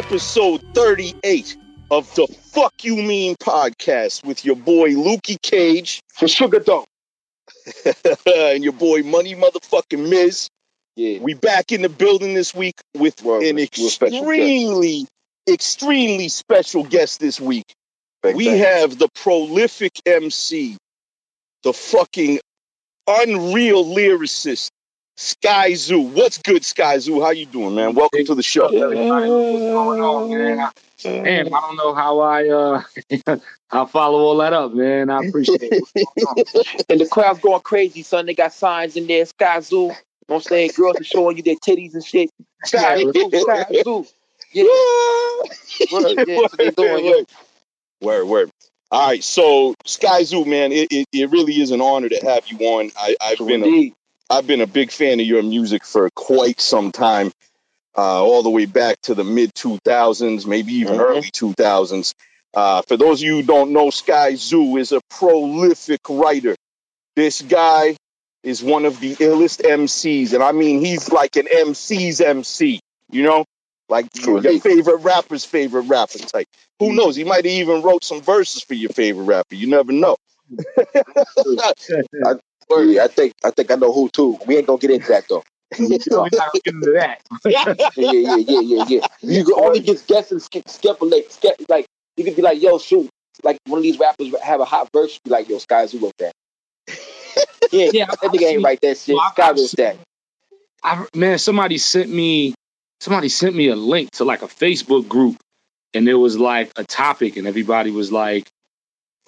Welcome everybody to episode 38 of the Fuck You Mean podcast with your boy Lukey Cage for Sugar Dope. and your boy Money Motherfucking Miz. Yeah. We back in the building this week with Word, an extremely, extremely special guest this week. Big we thanks. have the prolific MC, the fucking unreal lyricist, Sky Zoo. What's good, Sky Zoo? How you doing, man? Welcome to the show. Everybody what's going on, man. I- Man, I don't know how I uh I follow all that up, man. I appreciate it. What's going on? And the crowd's going crazy, son. They got signs in there, Sky Zoo. You know what I'm saying? Girls are showing you their titties and shit. Sky Zoo, Sky Zoo. Yeah, word, yeah, that's they doing, yo. Word, word. All right, so Sky Zoo, man, it, it, it really is an honor to have you on. I, I've been a, Indeed. I've been a big fan of your music for quite some time, uh, all the way back to the mid 2000s, maybe even Mhm. early 2000s. Uh, for those of you who don't know, Sky Zoo is a prolific writer. This guy is one of the illest MCs, and I mean he's like an MC's MC. You know, like your favorite rapper's favorite rapper type. Who knows? He might have even wrote some verses for your favorite rapper. You never know. I think I think I know who too. We ain't gonna get into that though. We're not get into that. Yeah, yeah, yeah, yeah, yeah. You can only just guess and skip, skip, like, skip, like you could be like, yo, shoot, like one of these rappers have a hot verse, be like, yo, Sky who wrote that. yeah, Yeah, that nigga ain't write that shit. Well, Sky wrote that. I, man, somebody sent me somebody sent me a link to like a Facebook group, and there was like a topic, and everybody was like,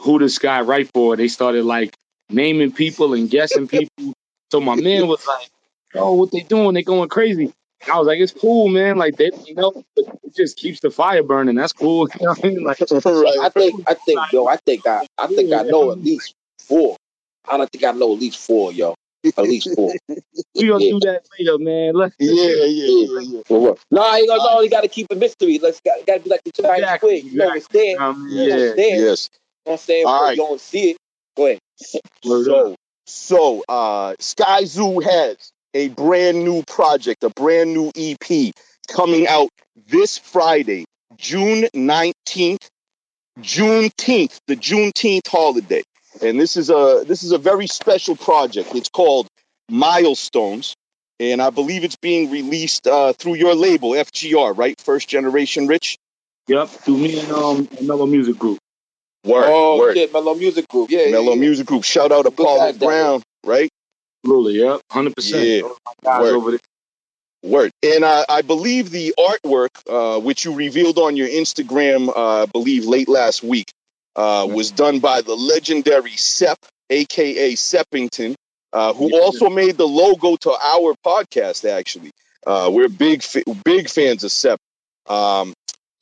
"Who does Sky write for?" They started like naming people and guessing people. So my man was like, "Oh, what they doing? They going crazy." I was like, "It's cool, man. Like they, you know, it just keeps the fire burning. That's cool." You know what I mean? Like, I think, I think, yo, I think I, I think I know at least four. I don't think I know at least four, yo. At least four. we gonna Yeah. do that later, man. Let's yeah, yeah, yeah, yeah. No, I ain't gonna. You gotta keep a mystery. Let's got, gotta be like the Chinese Exactly, squid. You know it's there. You Um, know yeah. it's there. You know what I'm saying? All right. You don't see it. Go ahead. So, so uh, Sky Zoo has a brand new project, a brand new EP coming out this Friday, June 19th, Juneteenth, the Juneteenth holiday. And this is a this is a very special project. It's called Milestones, and I believe it's being released uh, through your label, FGR, right? First Generation Rich. Yep, through me and um another music group. Word, oh word. shit, Mello Music Group. Yeah, Mello yeah, yeah. Music Group. Shout out to Good Paula guys down Brown, right? Absolutely, yep, hundred percent. Yeah. guys Word. over there. Word. And I, I believe the artwork, uh, which you revealed on your Instagram, uh, I believe late last week, uh, was done by the legendary Sep, aka Seppington, uh, who Yeah. also made the logo to our podcast. Actually, uh, we're big, fa- big fans of Sep. Um,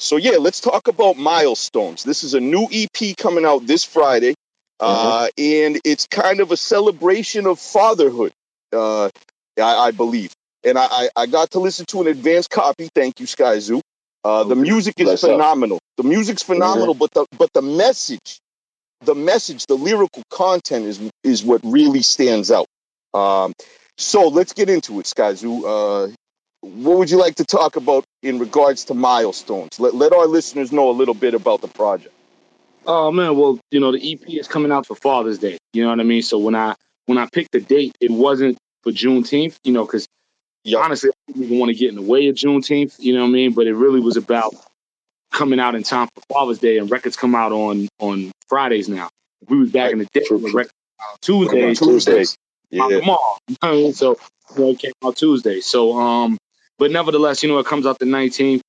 so yeah, let's talk about milestones. This is a new EP coming out this Friday, uh, and it's kind of a celebration of fatherhood. Uh, I, I believe and I, I, I got to listen to an advanced copy. Thank you, Sky Zoo. Uh, the music is Bless up. phenomenal. The music's phenomenal, but the but the message, the message, the lyrical content is is what really stands out. Um, so let's get into it, Sky Zoo. What would you like to talk about in regards to milestones? Let let our listeners know a little bit about the project. Oh man, well, you know, the EP is coming out for Father's Day. You know what I mean? So when I when I picked the date, it wasn't for Juneteenth, you know, because Yeah. honestly, I didn't even want to get in the way of Juneteenth, you know what I mean? But it really was about coming out in time for Father's Day, and records come out on on Fridays now. We was back in the day, true. records come out on Tuesdays, Tuesday. out Yeah. tomorrow. You know what I mean? So you know, it came out Tuesday. So um, but nevertheless, you know, it comes out the 19th,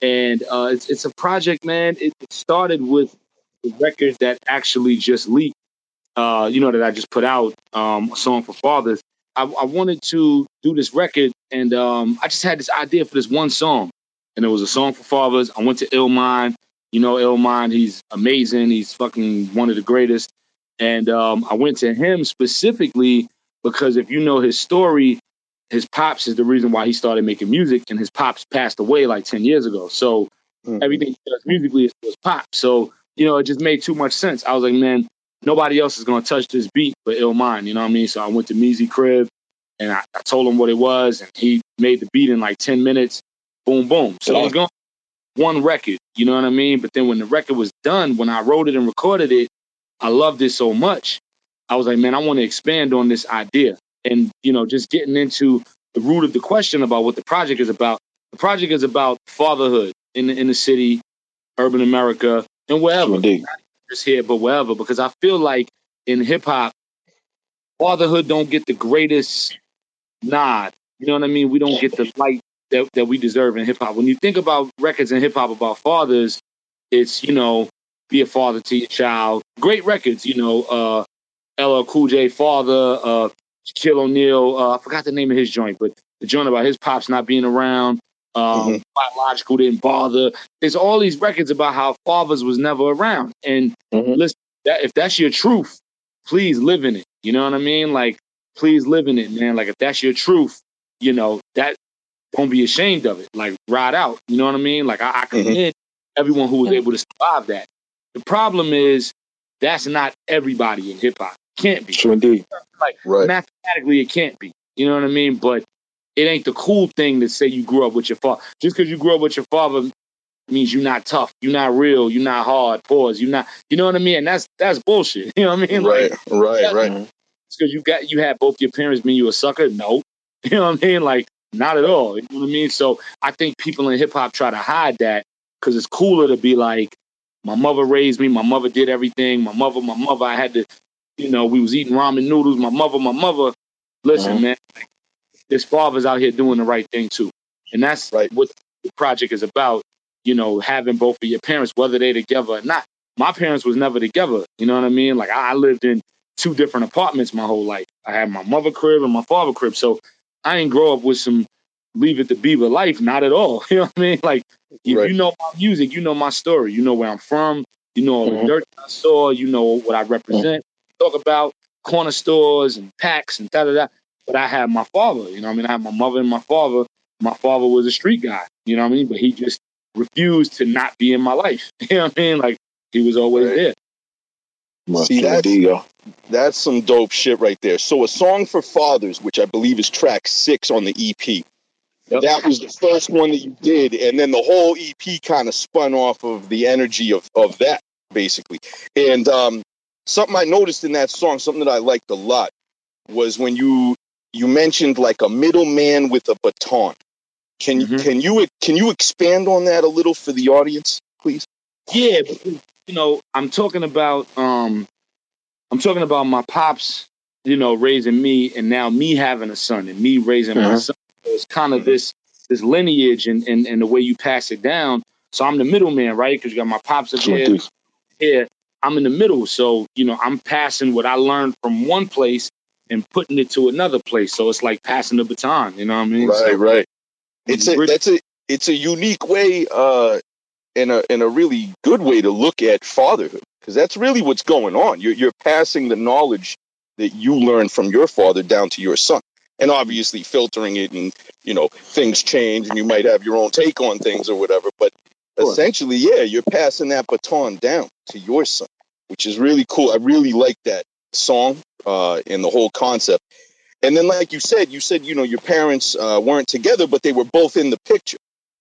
and uh, it's it's a project, man. It, started with the record that actually just leaked. Uh, you know that I just put out um, a song for fathers. I, I wanted to do this record, and um, I just had this idea for this one song, and it was a song for fathers. I went to Illmind. You know, Illmind, he's amazing. He's fucking one of the greatest. And um, I went to him specifically because if you know his story, his pops is the reason why he started making music, and his pops passed away like ten years ago. So Mhm. everything he does musically is was pop. So you know, it just made too much sense. I was like, man, nobody else is gonna touch this beat but Illmind. You know what I mean? So I went to Measy crib, and I, I told him what it was, and he made the beat in like ten minutes. boom, boom. So it was going one record, you know what I mean? But then when the record was done, when I wrote it and recorded it, I loved it so much. I was like, man, I want to expand on this idea. And, you know, just getting into the root of the question about what the project is about. The project is about fatherhood in the, in the city, urban America, and wherever. Indeed. Not just here, but wherever. Because I feel like in hip hop, fatherhood don't get the greatest nod. You know what I mean? We don't get the light that, that we deserve in hip hop. When you think about records in hip hop about fathers, it's, you know, be a father to your child. Great records, you know, uh LL Cool J father, uh Shaquille O'Neal, uh, I forgot the name of his joint, but the joint about his pops not being around, um, Mhm. biological didn't bother. There's all these records about how fathers was never around. And Mhm. listen, that if that's your truth, please live in it. You know what I mean? Like, please live in it, man. Like if that's your truth, you know, that don't be ashamed of it. Like ride out. You know what I mean? Like I, I commend everyone who was able to survive that. The problem is that's not everybody in hip hop. Can't be. True indeed. Like Right. Mathematically it can't be. You know what I mean? But it ain't the cool thing to say you grew up with your father. Just because you grew up with your father means you're not tough, you're not real, you're not hard, pause, you're not you know what I mean? And that's that's bullshit. You know what I mean? Right, Like right, right. it's because you got you had both your parents mean you a sucker? No. You know what I mean? Like not at all. You know what I mean? So I think people in hip hop try to hide that because it's cooler to be like, my mother raised me, my mother did everything, my mother, my mother, I had to, you know, we was eating ramen noodles, my mother, my mother. Listen, Mhm. man, this father's out here doing the right thing too. And that's Right. what the project is about, you know, having both of your parents, whether they together or not. My parents was never together. You know what I mean? Like I lived in two different apartments my whole life. I had my mother crib and my father crib. So I didn't grow up with some leave it to beaver life, not at all. You know what I mean? Like if Right. you know my music, you know my story. You know where I'm from. You know all Mhm. the dirt I saw. You know what I represent. Talk about corner stores and packs and da da da. But I had my father. You know what I mean? I had my mother and my father. My father was a street guy. You know what I mean? But he just refused to not be in my life. You know what I mean? Like he was always Right. there. Well, See, true that's- That's some dope shit right there. So, a song for fathers, which I believe is track six on the EP. Yep. That was the first one that you did, and then the whole EP kind of spun off of the energy of of that, basically. And um, something I noticed in that song, something that I liked a lot, was when you you mentioned like a middleman with a baton. Can Mhm. can you can you expand on that a little for the audience, please? Yeah, because you know, I'm talking about um I'm talking about my pops, you know, raising me and now me having a son and me raising my Mhm. son. So it's kind of Mhm. this this lineage and, and and the way you pass it down. So I'm the middleman, right? Because you got my pops up here, here. I'm in the middle. So, you know, I'm passing what I learned from one place and putting it to another place. So it's like passing the baton, you know what I mean? Right, So, right. It's a that's a it's a unique way uh and a and a really good way to look at fatherhood because that's really what's going on. You're you're passing the knowledge that you learned from your father down to your son. And obviously filtering it and you know things change and you might have your own take on things or whatever but Sure. essentially yeah you're passing that baton down to your son which is really cool. I really like that song uh and the whole concept. And then, like you said, you said you know your parents uh, weren't together, but they were both in the picture.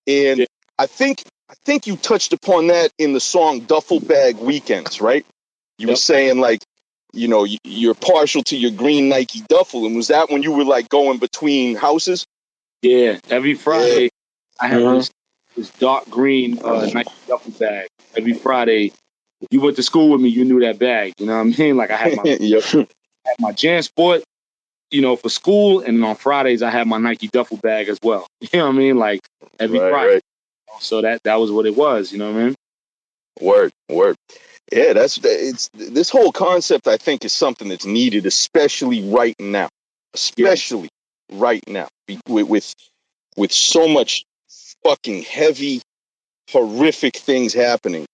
And Yeah. I think I think you touched upon that in the song "Duffel Bag Weekends," right? You were saying like, you know, you're partial to your green Nike duffel, and was that when you were like going between houses? Yeah, every Friday I have Mhm. this, this dark green uh, Nike duffel bag. Every Friday, you went to school with me, you knew that bag. You know what I mean? Like I had my yep. had my Jan Sport, you know, for school, and on Fridays I had my Nike duffel bag as well. You know what I mean? Like every Right, Friday. right. So that that was what it was. You know what I mean? Work, work. Yeah, that's it's this whole concept. I think is something that's needed, especially right now, especially right now, with with with so much fucking heavy, horrific things happening.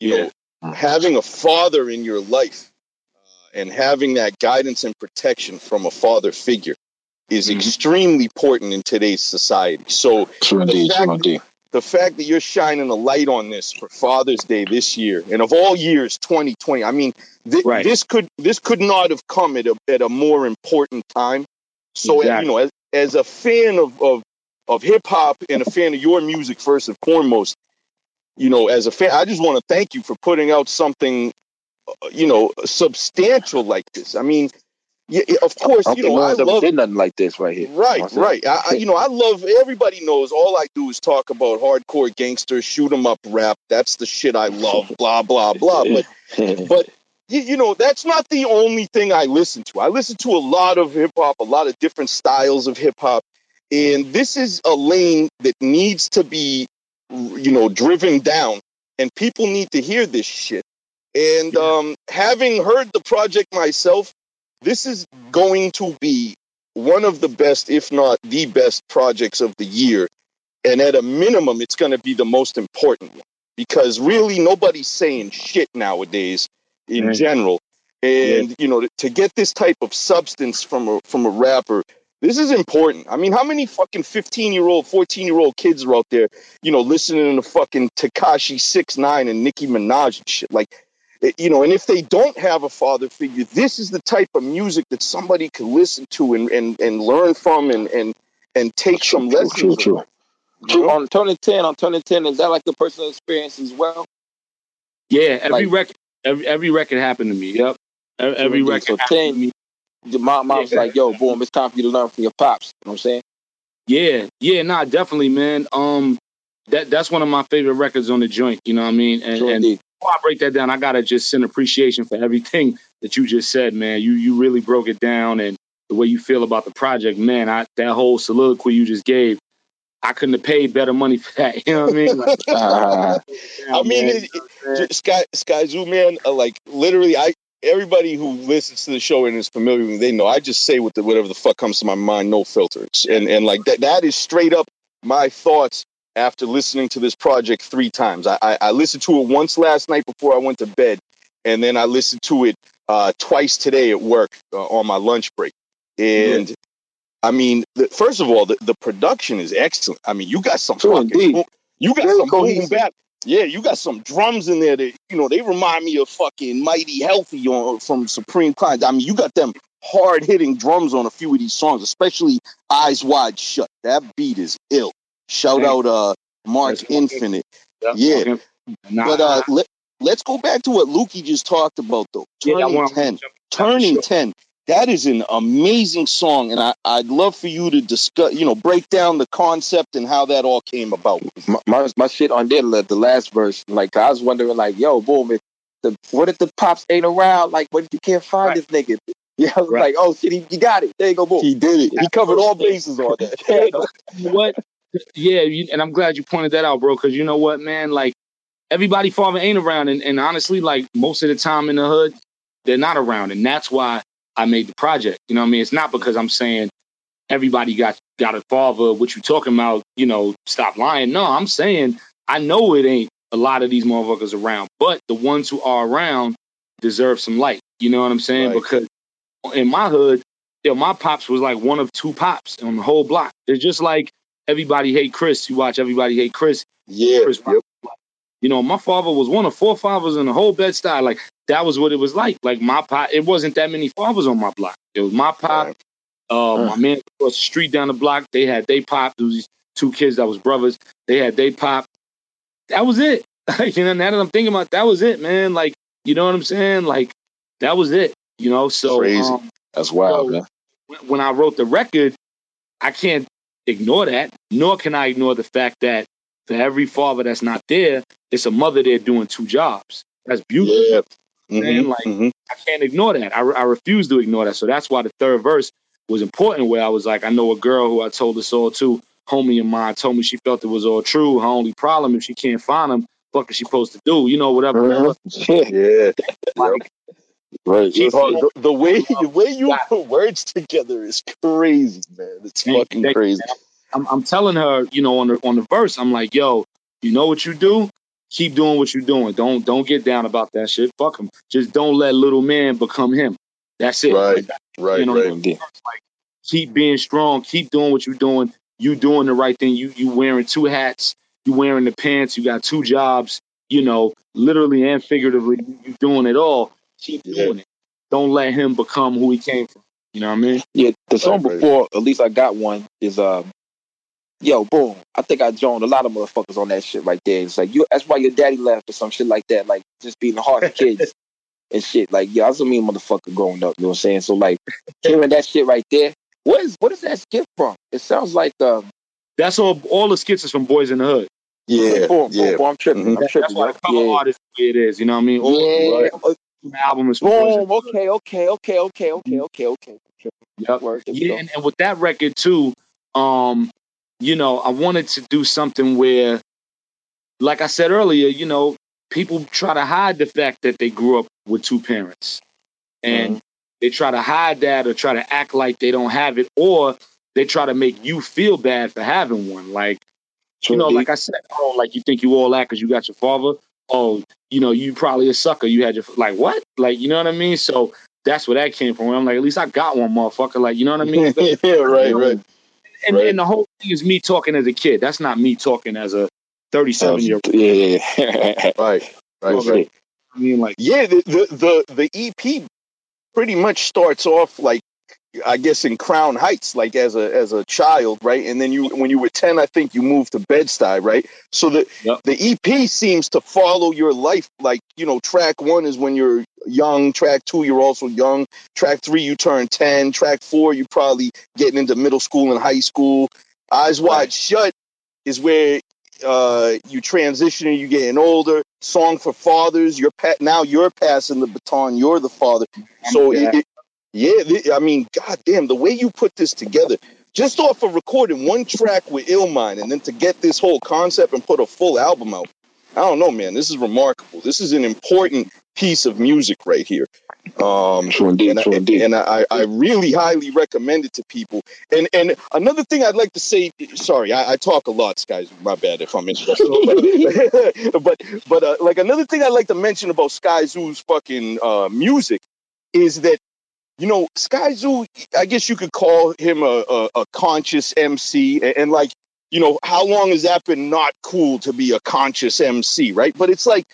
You Yeah. know, having a father in your life uh, and having that guidance and protection from a father figure is Mhm. extremely important in today's society. So True indeed. fact- True indeed. the fact that you're shining a light on this for Father's Day this year, and of all years, 2020. I mean, thi- Right. this could this could not have come at a at a more important time. So, Exactly. you know, as, as a fan of, of of hip hop and a fan of your music first and foremost, you know, as a fan, I just want to thank you for putting out something, uh, you know, substantial like this. I mean, yeah, of course, you know, I love did nothing like this right here. Right, You know what I'm right. I, I, you know, I love. Everybody knows. All I do is talk about hardcore gangster, shoot 'em up rap. That's the shit I love. Blah blah blah. But but you know, that's not the only thing I listen to. I listen to a lot of hip hop, a lot of different styles of hip hop, and this is a lane that needs to be, you know, driven down, and people need to hear this shit. And Yeah. um, having heard the project myself, this is going to be one of the best, if not the best, projects of the year. And at a minimum, it's going to be the most important one because really nobody's saying shit nowadays in Right. general. And you know, to, to get this type of substance from a from a rapper, this is important. I mean, how many fucking fifteen year old, fourteen year old kids are out there, you know, listening to fucking Tekashi Six Nine and Nicki Minaj and shit? Like, eh, you know, and if they don't have a father figure, this is the type of music that somebody could listen to and and, and learn from and and and take some True, lessons. true, true. on, you True. know? On Turning Ten, on Turning Ten, is that like the personal experience as well? Yeah, every Like- record, every every record happened to me. Yep, E- every record So happened 10 to me. The mom, mom's Yeah. like, "Yo, boom, it's time for you to learn from your pops." You know what I'm saying? Yeah, yeah, nah, definitely, man. Um, that that's one of my favorite records on the joint. You know what I mean? And, True and before I break that down, I gotta just send appreciation for everything that you just said, man. You you really broke it down and the way you feel about the project, man. I that whole soliloquy you just gave, I couldn't have paid better money for that. You know what I mean? Like, Ah, I mean, man, it- you know what I'm saying? J- Sky Sky Zoo man, uh, like literally, I everybody who listens to the show and is familiar with me, they know I just say what the, whatever the fuck comes to my mind, no filters, and and like that that is straight up my thoughts after listening to this project three times. I I, I listened to it once last night before I went to bed, and then I listened to it uh, twice today at work uh, on my lunch break, and. I mean, the, first of all, the, the production is excellent. I mean, you got some fucking, you got Very some boom cohesive. bap. Yeah, you got some drums in there that you know they remind me of fucking Mighty Healthy on from Supreme Clientele. I mean, you got them hard hitting drums on a few of these songs, especially Eyes Wide Shut. That beat is ill. Shout out uh Mark That's Infinite. Yeah. fucking- Nah, But uh let, let's go back to what Lukey just talked about though. Turning wanna- 10. Turning Sure. 10. That is an amazing song, and I, I'd love for you to discuss, you know, break down the concept and how that all came about. my, my my shit on there, the the last verse. Like I was wondering, like, yo, boom, if the what if the pops ain't around? Like, what if you can't find Right. this nigga? Yeah, I was Right. like, oh shit, he, you got it. There you go, boom. He did it. He covered all bases on that. There you know what? Yeah, you, and I'm glad you pointed that out, bro. Because you know what, man, like everybody father ain't around, and, and honestly, like most of the time in the hood, they're not around, and that's why I made the project. You know what I mean? It's not because I'm saying everybody got got a father. What you talking about? You know, stop lying. No, I'm saying I know it ain't a lot of these motherfuckers around, but the ones who are around deserve some light. You know what I'm saying? Right. Because in my hood, yo, my pops was like one of two pops on the whole block. It's just like everybody hate Chris. You watch everybody hate Chris. Yeah. Chris Rock. You know, my father was one of four fathers in the whole Bed Stuy. Like that was what it was like. Like my pop, it wasn't that many fathers on my block. It was my pop, Right. uh, my man across the street down the block. They had they pop. There was these two kids that was brothers. They had they pop. That was it. you know, now that I'm thinking about, it, that was it, man. Like, you know what I'm saying? Like, that was it. You know, so Crazy. um, That's wild, So- man. when- when I wrote the record, I can't ignore that, nor can I ignore the fact that for every father that's not there, it's a mother there doing two jobs. That's beautiful. Yeah. Man, Mhm, like- mhm. I can't ignore that. I, I refuse to ignore that. So that's why the third verse was important, where I was like, I know a girl who I told this all to, homie of mine, told me she felt it was all true. Her only problem, if she can't find him, fuck is she supposed to do? You know, whatever. Mhm. Yeah, Yeah. Like, right. She- Oh, the, the way the way you put words together is crazy, man. It's Thank fucking you, crazy. I'm, I'm telling her, you know, on the on the verse, I'm like, yo, you know what you do? Keep doing what you're doing. Don't don't get down about that shit. Fuck him. Just don't let little man become him. That's it. Right. Like, Right, you know, right. Indeed. keep being strong. Keep doing what you're doing. You doing the right thing. You you wearing two hats. You wearing the pants. You got two jobs. You know, literally and figuratively, you doing it all. Keep Yeah. doing it. Don't let him become who he came from. You know what I mean? Yeah, the song Right, right. before, at least I got one, is um, yo, boom. I think I joined a lot of motherfuckers on that shit right there. It's like you. That's why your daddy left or some shit like that. Like just being the hard kids and shit. Like yeah, I was a mean motherfucker growing up. You know what I'm saying? So like hearing that shit right there. What is what is that skit from? It sounds like um. That's all. All the skits is from Boys in the Hood. Yeah, boom, yeah. boom, boom, I'm tripping. Mhm. I'm That's why the cover yeah. art is the way it is. You know what I mean? All Yeah. the album is from Boys in the Boom. Okay. Okay. Okay. Okay. Okay. Okay. Okay. Yep. Word. Yeah, and, and with that record too, um, you know, I wanted to do something where, like I said earlier, you know, people try to hide the fact that they grew up with two parents, and mm-hmm. they try to hide that or try to act like they don't have it, or they try to make you feel bad for having one. Like, you know, like I said, oh, like you think you all that because you got your father. Oh, you know, you probably a sucker. You had your like what? Like, you know what I mean? So that's where that came from. I'm like, at least I got one, motherfucker. Like, you know what I mean? yeah, right, right. And, Right. and the whole thing is me talking as a kid. That's not me talking as a 37 year old. Yeah. yeah. Right, right, Okay. right. I mean, like, Yeah, the, the the the EP pretty much starts off like I guess in Crown Heights, like as a as a child, right? And then you when you were ten, I think you moved to Bed Stuy, right? So the Yep. the EP seems to follow your life. Like you know, track one is when you're young. Track two, you're also young. Track three, you turn ten. Track four, you probably getting into middle school and high school. Eyes Wide Right. Shut is where uh, you transition and you getting older. Song for Fathers, you're pa- now you're passing the baton. You're the father. So Yeah. it, it, yeah, I mean, goddamn, the way you put this together, just off of recording one track with Illmind, and then to get this whole concept and put a full album out, I don't know, man. This is remarkable. This is an important piece of music right here. Um, True indeed. and, True I, indeed. and I, I really highly recommend it to people. And and another thing I'd like to say, sorry, I, I talk a lot, guys. My bad if I'm interrupting. but but, but uh, like another thing I'd like to mention about Sky Zoo's fucking uh, music is that you know Sky Zoo. I guess you could call him a, a, a conscious MC, and, and like you know how long has that been not cool to be a conscious MC, right? But it's like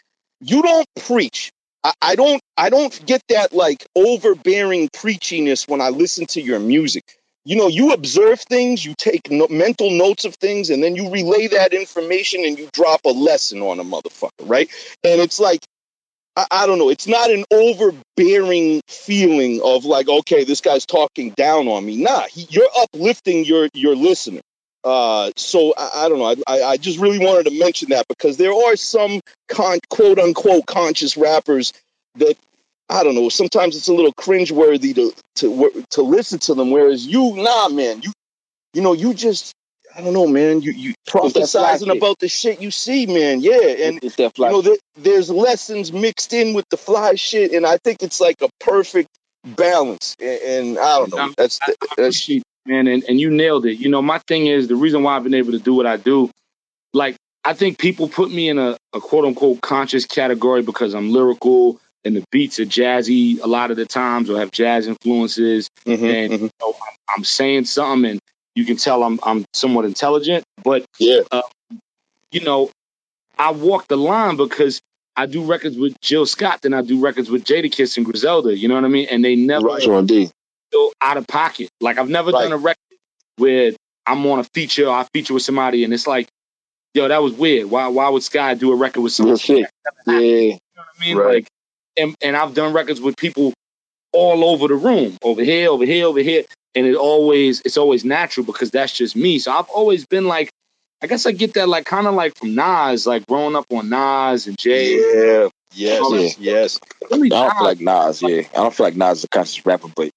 you don't preach. I, I don't I don't get that like overbearing preachiness when I listen to your music. You know, you observe things, you take no- mental notes of things, and then you relay that information and you drop a lesson on a motherfucker, right? And it's like, I, I don't know, it's not an overbearing feeling of like, okay, this guy's talking down on me. Nah, he, you're uplifting your your listener. Uh, so I, I don't know. I, I just really wanted to mention that because there are some con- quote unquote conscious rappers that I don't know. Sometimes it's a little cringeworthy to to to listen to them. Whereas you, nah, man, you you know, you just I don't know, man. You you that prophesizing about the shit you see, man. Yeah, and it's that you know, there, there's lessons mixed in with the fly shit, and I think it's like a perfect balance. And, and I don't know. Um, That's I that's appreciate it, man, and, and you nailed it. You know, my thing is the reason why I've been able to do what I do, like, I think people put me in a, a quote unquote conscious category because I'm lyrical and the beats are jazzy a lot of the times or have jazz influences. mhm, and mhm. you know, I'm, I'm saying something and you can tell I'm I'm somewhat intelligent, but yeah, uh, you know, I walk the line because I do records with Jill Scott, then I do records with Jadakiss and Griselda. You know what I mean? And they never Right. Feel out of pocket. Like I've never Right. done a record where I'm on a feature or I feature with somebody and it's like, yo, that was weird. Why why would Sky do a record with shit. Yeah. You know what I mean? Right. Like, and, and I've done records with people all over the room, over here, over here, over here, and it always it's always natural because that's just me. So I've always been like, I guess I get that like kind of like from Nas, like growing up on Nas and Jay. yeah, yes, Yeah. yes. Really I don't Nas, feel like Nas. Yeah. I don't feel like Nas is a conscious rapper, but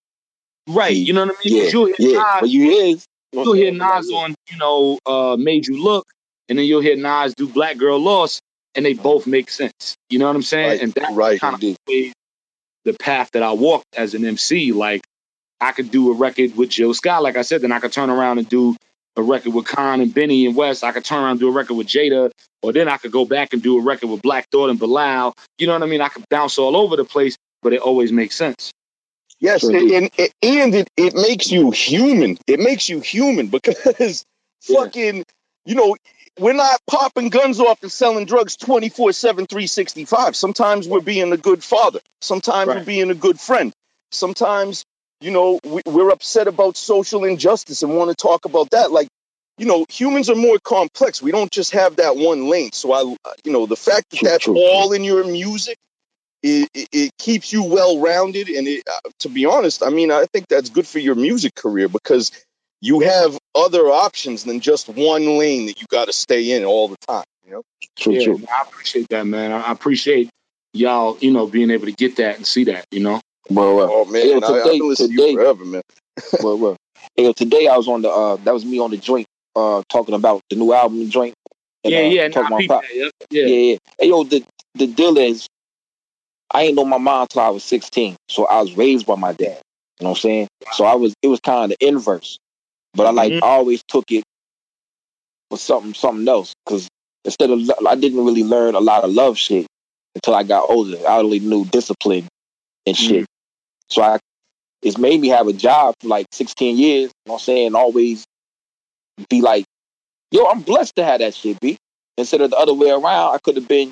right? You know what I mean? yeah, hear yeah. Nas, But you is. you'll hear Nas on, you know, uh, Made You Look, and then you'll hear Nas do Black Girl Lost, and they both make sense. You know what I'm saying? Right, And that's right. kind of the path that I walked as an MC. Like I could do a record with Jill Scott, like I said, then I could turn around and do a record with Khan and Benny and West. I could turn around and do a record with Jada, or then I could go back and do a record with Black Thought and Bilal. You know what I mean? I could bounce all over the place, but it always makes sense. Yes, Sure and, and, and it, it makes you human. It makes you human because Yeah. fucking, you know, we're not popping guns off and selling drugs 24 7, 365. Sometimes we're being a good father. Sometimes we're being a good friend. Sometimes, you know, we, we're upset about social injustice and want to talk about that. Like, you know, humans are more complex. We don't just have that one lane. So I, you know, the fact that that's all in your music, it, it, it keeps you well rounded. And it, uh, to be honest, I mean, I think that's good for your music career because you have other options than just one lane that you got to stay in all the time. You know, True, yeah, true. I appreciate that, man. I I appreciate y'all, you know, being able to get that and see that, you know. Well, well, oh man, Yo, I, I've today- been listening to you forever, man. well, well. Hey, yo, today I was on the uh that was me on the joint uh talking about the new album joint. and, yeah, uh, yeah, talking nah, about that, yeah, Yeah. yeah. yeah, Hey, yo, the the deal is, I ain't know my mom till I was sixteen, so I was raised by my dad. You know what I'm saying? So I was it was kind of the inverse, but I like Mhm. I always took it for something something else because instead of I didn't really learn a lot of love shit until I got older. I only knew discipline and shit. So I it's made me have a job for like 16 years. You know what I'm saying? Always be like, yo, I'm blessed to have that shit, B. Instead of the other way around, I could have been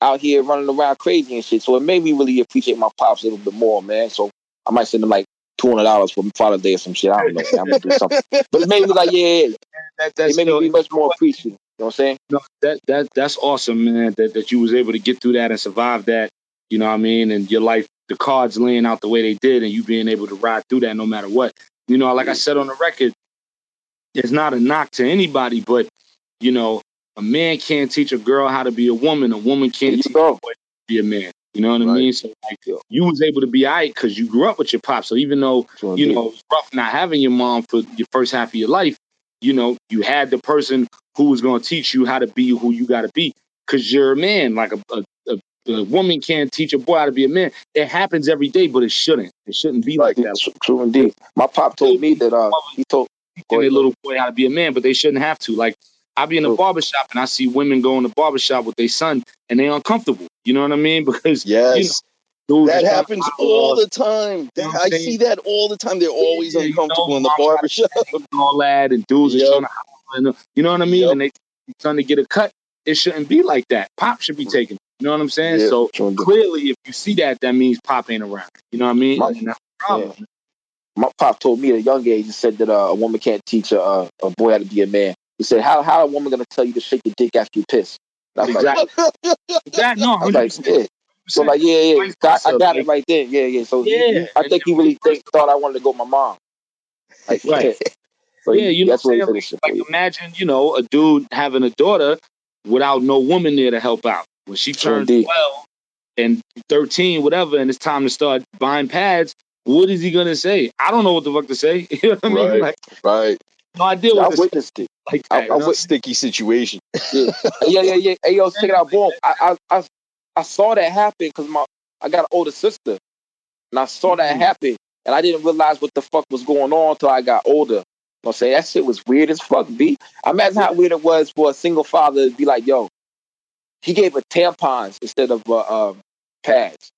out here running around crazy and shit. So it made me really appreciate my pops a little bit more, man. So I might send him like two hundred dollars for Father's Day or some shit. I don't know. I'm gonna do something. But it made me like, yeah, yeah. That, It that's made me be much more appreciative. You know what I'm saying? no, that that that's awesome, man. That that you was able to get through that and survive that. You know what I mean? And your life, the cards laying out the way they did, and you being able to ride through that no matter what. You know, like I said on the record, it's not a knock to anybody, but you know, a man can't teach a girl how to be a woman. A woman can't teach go. a boy to be a man. You know what I mean? So like, you was able to be alright because you grew up with your pop. So even though you know, it's rough not having your mom for your first half of your life. You know, you had the person who was going to teach you how to be who you got to be because you're a man. Like a, a, a, a woman can't teach a boy how to be a man. It happens every day, but it shouldn't. It shouldn't be like Yeah, that. true, indeed. My pop told me that uh he told their little boy how to be a man, but they shouldn't have to. Like, I be in a True. barber shop and I see women go in the barber shop with their son and they uncomfortable. You know what I mean? Because Yes, that is trying to happens all the time. You know I see that all the time. They're always Yeah, you uncomfortable know, in the mom barber shop. and all that, and dudes are Yep. trying to you know what I mean? Yep. And they trying to get a cut. It shouldn't be like that. Pop should be taken. You know what I'm saying? Yeah. So clearly, if you see that, that means Pop ain't around. You know what I mean? My- that's the problem. my pop told me at a young age, he said that uh, a woman can't teach a, a, a boy how to be a man. He said, how how a woman gonna tell you to shake your dick after you piss? Was like, Exactly. Exactly. No, I was like, 100%. yeah. So like, yeah, yeah, Vice I, got it right there. Yeah, yeah. So Yeah, he- I think he really think, thought I wanted to go with my mom. Like, Right. So yeah, he- you know that's what what he I'm said. saying? shit Like, imagine, you know, a dude having a daughter without no woman there to help out. When she turns indeed. 12 and 13, whatever, and it's time to start buying pads, what is he going to say? I don't know what the fuck to say. You know what I mean? Right. Like, Right. no idea I what say witnessed it. like I- that. I you know? Sticky situation. Yeah, yeah, yeah, yeah. Hey, yo, check it out, boom. I, I, I, I saw that happen because my I got an older sister, and I saw that Mhm. happen, and I didn't realize what the fuck was going on until I got older. You know what I'm saying that shit was weird as fuck, B. I imagine how weird it was for a single father to be like, yo, he gave her tampons instead of uh, um, pads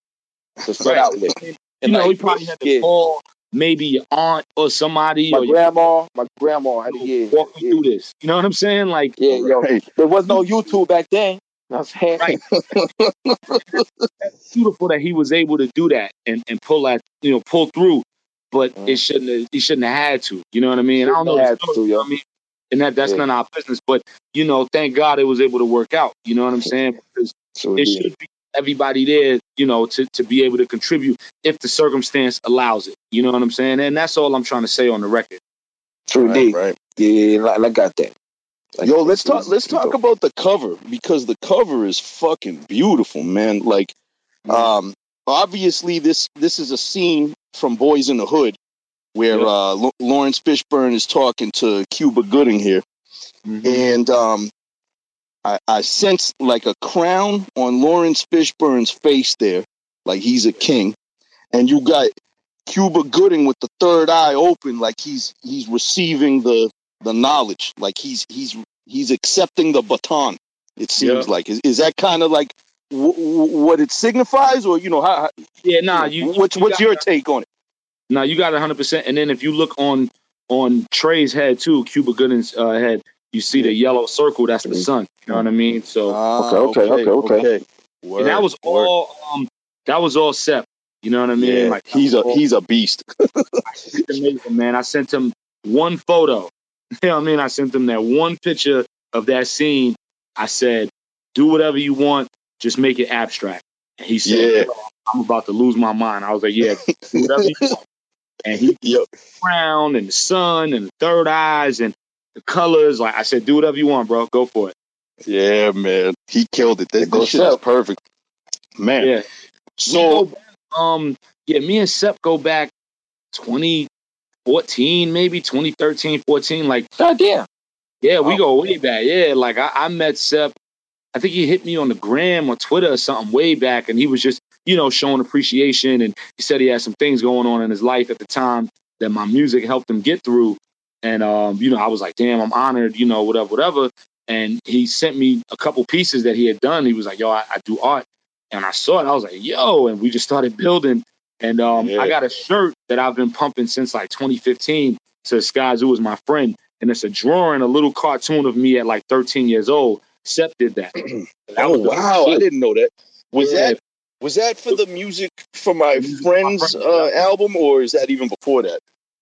to start Right. out with. you And know, like, he probably had to yeah. call maybe your aunt or somebody my or your grandma, my grandma had to, yeah, walk me yeah, through this. You know what I'm saying? Like, yeah, yo. Right. There was no YouTube back then. You know what I'm saying? Right. that's beautiful that he was able to do that and, and pull that, you know, pull through. But Mhm. it shouldn't have, he shouldn't have had to. You know what I mean? I don't know. Shouldn't the have story, to, you know yo. I mean? And that that's Yeah. none of our business. But you know, thank God it was able to work out. You know what I'm saying? Because So, it should be everybody there, you know, to, to be able to contribute if the circumstance allows it. You know what I'm saying? And that's all I'm trying to say on the record. True Right, right. Yeah, yeah, yeah, I, I got that. Like, Yo, let's talk. Let's talk about the cover because the cover is fucking beautiful, man. Like, um, obviously this this is a scene from Boys in the Hood where Yep. uh, L- Laurence Fishburne is talking to Cuba Gooding here, and um, I, I sense like a crown on Laurence Fishburne's face there, like he's a king, and you got Cuba Gooding with the third eye open, like he's he's receiving the the knowledge, like he's he's he's accepting the baton. It seems Yeah. like is, is that kind of like w- w- what it signifies, or you know, how, how- Yeah, nah, you. what's you what's got your take on it? No, you got it 100. percent And then if you look on on Trey's head too, Cuba Gooding's uh, head, you see the yellow circle. That's the sun. You know what I mean? So Ah, okay, okay, okay. Word, and that was word. all. Um, that was all Sep. You know what I mean? Yeah, Like he's a all- he's a beast. Amazing, man. I sent him one photo You know what I mean? I sent him that one picture of that scene. I said, do whatever you want, just make it abstract. And he said, Yeah. I'm about to lose my mind. I was like, yeah, do whatever you want. And he Yep. crown and the sun and the third eyes and the colors. Like I said, do whatever you want, bro. Go for it. Yeah, man. He killed it. This, Go this shit is perfect. Man. Yeah. So um, yeah, me and Sep go back 2014, maybe 2013, 14. Like, God damn. yeah, we Oh. go way back. Yeah, like I, I met Sep. I think he hit me on the gram or Twitter or something way back, and he was just, you know, showing appreciation. And he said he had some things going on in his life at the time that my music helped him get through. And um, you know, I was like, damn, I'm honored, you know, whatever, whatever. And he sent me a couple pieces that he had done. He was like, yo, I, I do art. And I saw it. I was like, yo, and we just started building. And um, Yeah. I got a shirt that I've been pumping since like 2015. Says Sky Zoo is my friend. And it's a drawing, a little cartoon of me at like 13 years old. Sep did that. That Oh wow, I didn't know that. Was Yeah. that was that for the music for my Music for My friend's uh, album, or is that even before that?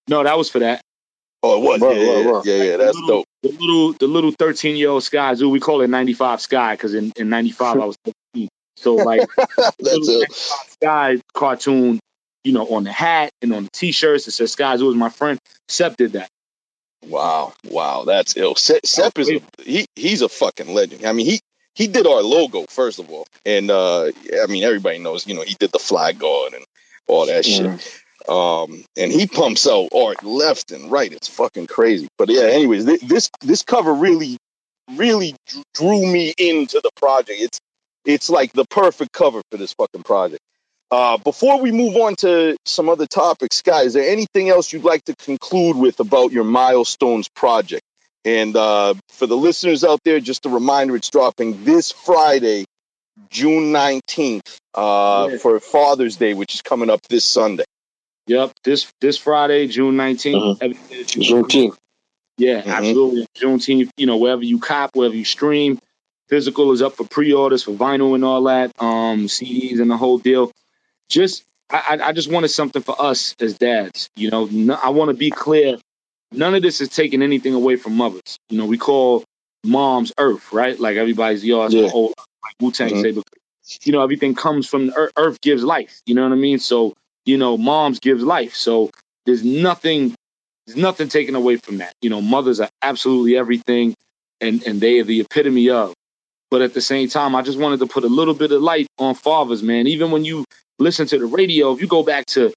No, that was for that. Oh, it was. Yeah, yeah, yeah, yeah, That's the little, dope. The little, the little 13 year old Sky Zoo. We call it 95 Sky because in, in 95 I was 13. So like That's. 95 Sky cartoon, you know, on the hat and on the t-shirts. It says Sky Zoo is my friend. Sep did that. Wow, wow, that's ill. Se- Sep is a, he he's a fucking legend. I mean, he he did our logo first of all, and uh, I mean everybody knows, you know, he did the flag guard and all that shit. Um, and he pumps out art left and right. It's fucking crazy. But yeah, anyways, th- this this cover really really dr- drew me into the project. It's it's like the perfect cover for this fucking project. Uh, before we move on to some other topics, Sky, is there anything else you'd like to conclude with about your milestones project? And uh, for the listeners out there, just a reminder: it's dropping this Friday, June nineteenth, uh, Yeah. for Father's Day, which is coming up this Sunday. Yep. This this Friday, June 19th. Mhm. everything Juneteenth. Yeah, Mhm. absolutely. Juneteenth, you know, wherever you cop, wherever you stream. Physical is up for pre-orders for vinyl and all that, um, CDs and the whole deal. Just, I, I I just wanted something for us as dads. You know, no, I want to be clear. None of this is taking anything away from mothers. You know, we call moms Earth, right? Like everybody's yours, Yeah. old, like Wu Tang Mhm. say, but you know, everything comes from the earth, earth gives life. You know what I mean? So, you know, moms gives life. So there's nothing there's nothing taken away from that. You know, mothers are absolutely everything and, and they are the epitome of. But at the same time, I just wanted to put a little bit of light on fathers, man. Even when you listen to the radio, if you go back to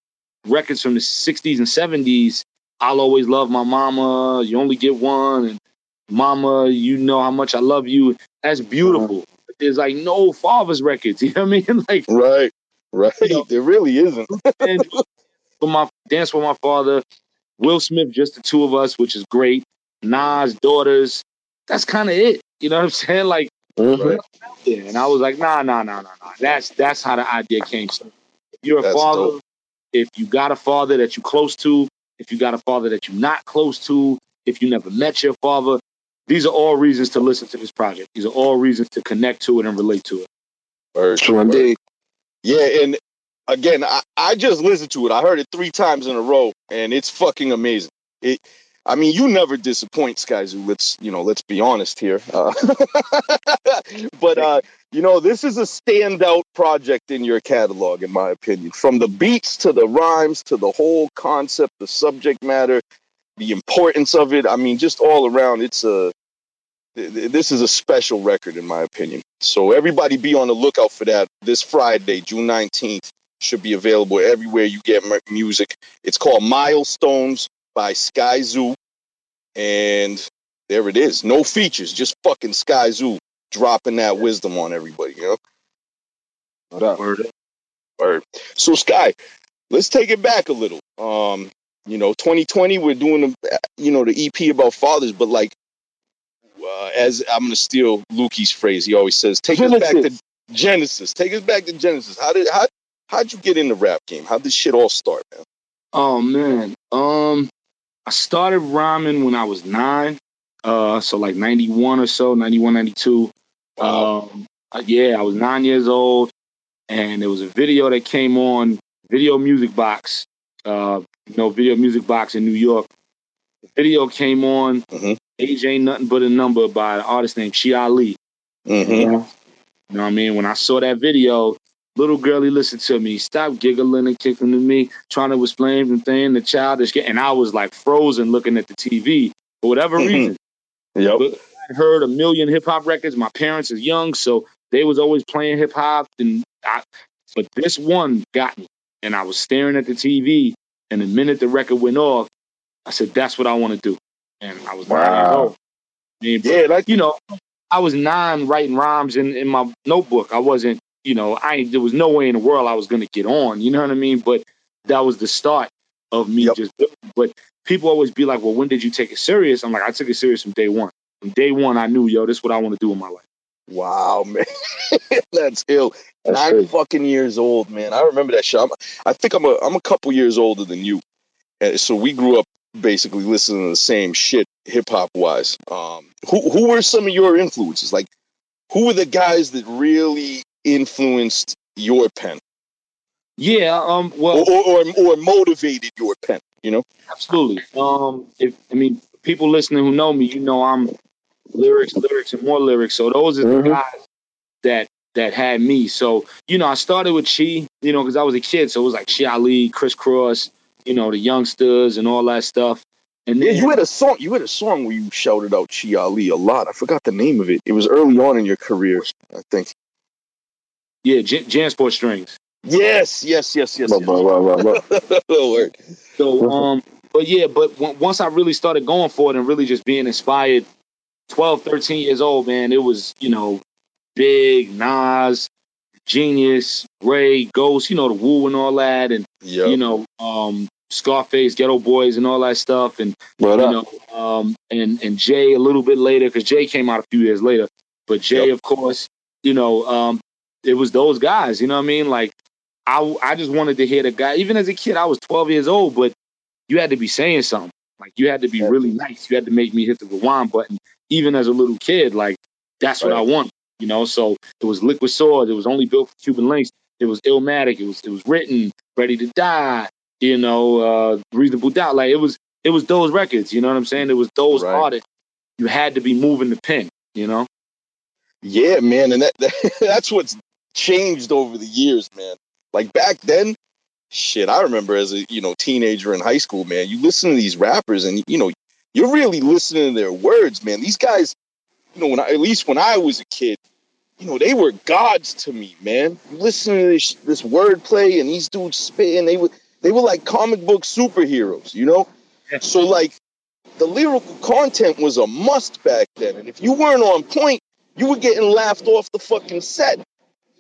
records from the 60s and 70s, I'll always love my mama, you only get one, and mama, you know how much I love you. That's beautiful. There's like no fathers records, you know what I mean? Like Right, right. You know- there really isn't. and for my dance with my father, Will Smith, just the two of us, which is great. Nas, daughters, that's kind of it. You know what I'm saying? Like, Mhm. Yeah. And I was like, nah, nah, nah, nah, nah. That's that's how the idea came. So if you're a That's father, dope. if you got a father that you close to, if you got a father that you're not close to, if you never met your father, these are all reasons to listen to this project. These are all reasons to connect to it and relate to it. Word, True word. indeed. Yeah, and again, I, I just listened to it. I heard it three times in a row, and it's fucking amazing. It, I mean, you never disappoint, Sky Zoo. Let's you know, let's be honest here. Uh, but uh, you know, this is a standout project in your catalog, in my opinion. From the beats to the rhymes to the whole concept, the subject matter, the importance of it. I mean, just all around, it's a th- th- this is a special record in my opinion. So everybody be on the lookout for that this Friday, June 19th. Should be available everywhere you get music. It's called Milestones by Sky Zoo. And there it is. No features, just fucking Sky Zoo dropping that wisdom on everybody, you know? No doubt. Word. Word. So Sky, let's take it back a little. Um, you know, 2020, we're doing the, you know, the EP about fathers, but like, uh, as I'm gonna steal Lukey's phrase, he always says, "Take us back to Genesis. Genesis. Take us back to Genesis. How did how how'd you get in the rap game? How did this shit all start, man? Oh man. Um I started rhyming when I was nine. Uh so like 91 or so, 91, 92. Um yeah, I was nine years old and there was a video that came on Video Music Box. Uh you know, Video Music Box in New York. The video came on. Mhm. Age ain't nothing but a number by an artist named Chi Ali. Mm-hmm. You know what I mean? When I saw that video, little girlie listened to me, stop giggling and kicking to me, trying to explain the thing, the childish, and I was like frozen looking at the TV for whatever Mhm. reason. Yep. But I heard a million hip hop records. My parents is young, so they was always playing hip hop, and I, but this one got me, and I was staring at the TV, and the minute the record went off, I said, "That's what I want to do," and I was nine Wow. mean, Yeah, like you know, I was nine writing rhymes in, in my notebook. I wasn't, you know, I there was no way in the world I was gonna get on. You know what I mean? But that was the start of me Yep. just. But people always be like, "Well, when did you take it serious?" I'm like, I took it serious from day one. From day one, I knew, yo, this is what I want to do in my life. wow, man, that's ill. That's Nine crazy. fucking years old, man. I remember that shit. I'm, I think I'm a I'm a couple years older than you, and so we grew up basically listening to the same shit hip hop wise. Um, who who were some of your influences? Like, who were the guys that really influenced your pen, Yeah. Um. Well, or or, or, or motivated your pen? You know? Absolutely. Um, if I mean people listening who know me, you know I'm lyrics, lyrics, and more lyrics. So those are the Mhm. guys that that had me. So you know, I started with Chi, you know, because I was a kid, so it was like Chi Ali, Kris Kross, you know, the youngsters and all that stuff. And Yeah, then you had a song. You had a song where you shouted out Chi Ali a lot. I forgot the name of it. It was early on in your career, I think. Yeah, Jan, Jansport strings. Yes, yes, yes, yes. Blah, blah, blah, blah, blah. Word. So, um, but yeah, but on- once I really started going for it and really just being inspired, 12, 13 years old, man, it was, you know, Big, Nas, Genius, Ray, Ghost, you know, the Wu and all that, and, Yeah. you know, um, Scarface, Geto Boys, and all that stuff, and, What you up? know, um, and, and Jay a little bit later, because Jay came out a few years later, but Jay, Yep. of course, you know, um, it was those guys, you know what I mean? Like, I, I just wanted to hear the guy, even as a kid, I was 12 years old, but you had to be saying something. Like you had to be Yeah. really nice. You had to make me hit the rewind button. Even as a little kid, like that's what I want. You know, so it was Liquid Sword. It was only built for Cuban Linx. It was Illmatic. It was it was written, Ready to Die. You know, uh, Reasonable Doubt. Like it was it was those records. You know what I'm saying? It was those Right. artists. You had to be moving the pen. You know. Yeah, man, and that, that that's what's changed over the years, man. Like back then, shit, I remember as a you know teenager in high school, man. You listen to these rappers, and you know you're really listening to their words, man. These guys, you know, when I, at least when I was a kid, you know, they were gods to me, man. You listen to this this wordplay and these dudes spitting, they were they were like comic book superheroes, you know. Yeah. So like the lyrical content was a must back then, and if you weren't on point, you were getting laughed off the fucking set.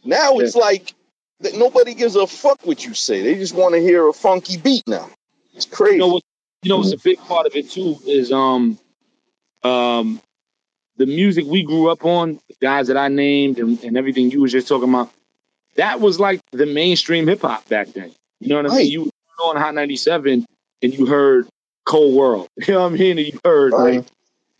Now it's like that nobody gives a fuck what you say. They just want to hear a funky beat now. It's crazy. You know what? You know what's a big part of it too is um um the music we grew up on, the guys that I named and, and everything you was just talking about. That was like the mainstream hip hop back then. You know what I Right. mean? You were on Hot 97 and you heard Cold World. You know what I mean? And you heard Right.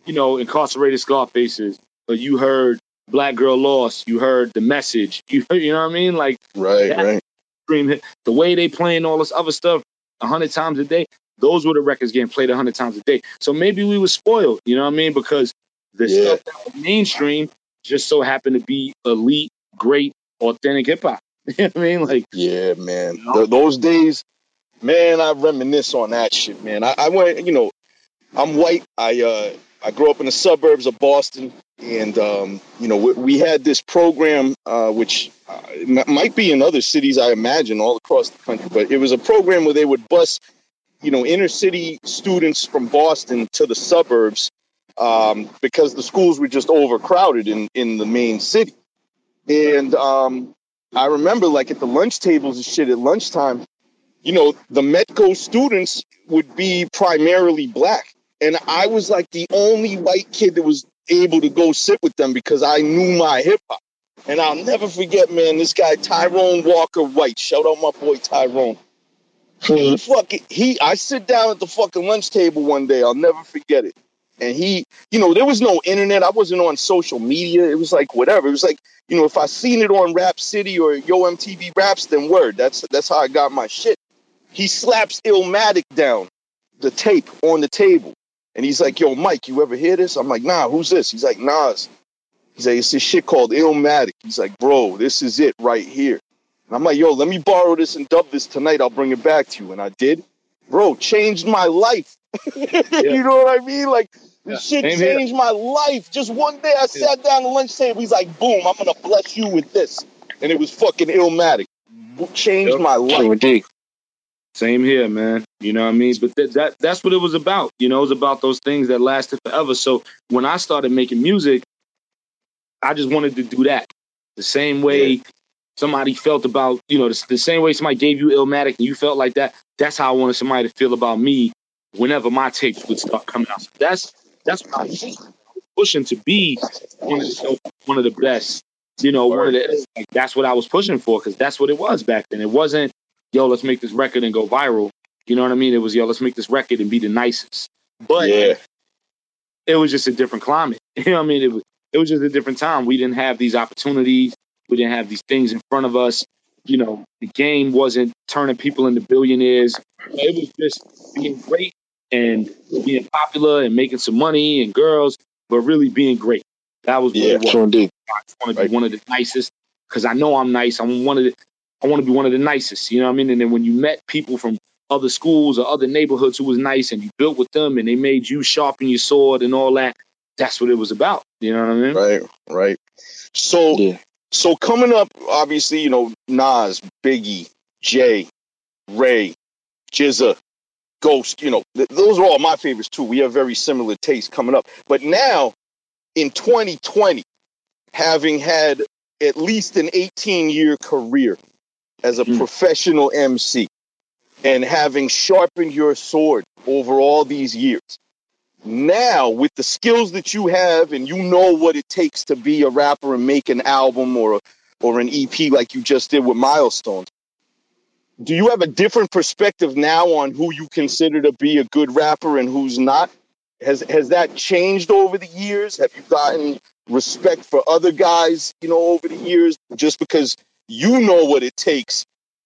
you know, incarcerated Scarfaces, or you heard Black Girl Lost, you heard The Message, you heard, you know what I mean? Like right, that- right. The way they playing all this other stuff a hundred times a day, those were the records getting played a hundred times a day. So maybe we were spoiled, you know what I mean? Because the Yeah. stuff that was mainstream just so happened to be elite, great, authentic hip hop. you know what I mean? Like Yeah, man. You know? Th- those days, man, I reminisce on that shit, man. I, I went, you know, I'm white. I uh, I grew up in the suburbs of Boston, and um, you know, we, we had this program, uh, which uh, might be in other cities, I imagine, all across the country. But it was a program where they would bus, you know, inner city students from Boston to the suburbs um, because the schools were just overcrowded in in the main city, and um, I remember like at the lunch tables and shit at lunchtime, you know, the Metco students would be primarily black. And I was like the only white kid that was able to go sit with them because I knew my hip hop. And I'll never forget, man, this guy Tyrone Walker White. Shout out my boy Tyrone. He hmm. fucking he I sit down at the fucking lunch table one day, I'll never forget it. And he, you know, there was no internet. I wasn't on social media. It was like whatever. It was like you know, if I seen it on Rap City or Yo MTV Raps, then word. That's that's how I got my shit. He slaps Illmatic down, the tape on the table, And he's like, "Yo, Mike, you ever hear this?" I'm like, "Nah, who's this?" He's like, "Nas." He's like, "It's this shit called Illmatic." He's like, "Bro, this is it right here." And I'm like, "Yo, let me borrow this and dub this tonight. I'll bring it back to you." And I did. Bro, changed my life. you know what I mean? Like this Yeah. shit Same here. changed my life. Just one day I sat down at the lunch table. He's like, "Boom, I'm gonna bless you with this," and it was fucking Illmatic. Changed Yep. my life. Same here, man. You know what I mean? But th- that that's what it was about. You know, it was about those things that lasted forever. So when I started making music, I just wanted to do that. The same way somebody felt about, you know, the, the same way somebody gave you Illmatic and you felt like that, that's how I wanted somebody to feel about me whenever my tapes would start coming out. So that's that's what I was pushing to be one of the, one of the best. You know, one of the like, that's what I was pushing for because that's what it was back then. It wasn't yo, let's make this record and go viral. You know what I mean? It was, yo, let's make this record and be the nicest. But yeah, it was just a different climate. You know what I mean? It was, it was just a different time. We didn't have these opportunities. We didn't have these things in front of us. You know, the game wasn't turning people into billionaires. It was just being great and being popular and making some money and girls, but really being great. That was what Yeah, it was. True indeed. I just want to Right. be one of the nicest because I know I'm nice. I'm one of the, I want to be one of the nicest. You know what I mean? And then when you met people from other schools or other neighborhoods who was nice and you built with them and they made you sharpen your sword and all that, that's what it was about. You know what I mean? right, right. So, Yeah. so coming up, obviously, you know, Nas, Biggie, Jay, Ray, GZA, Ghost. You know, th- those are all my favorites too. We have very similar tastes coming up. But now, in 2020, having had at least an 18 year career as a Mm. professional MC and having sharpened your sword over all these years, now with the skills that you have and you know what it takes to be a rapper and make an album or or an EP like you just did with Milestones, do you have a different perspective now on who you consider to be a good rapper and who's not? Has has that changed over the years? Have you gotten respect for other guys, you know, over the years just because you know what it takes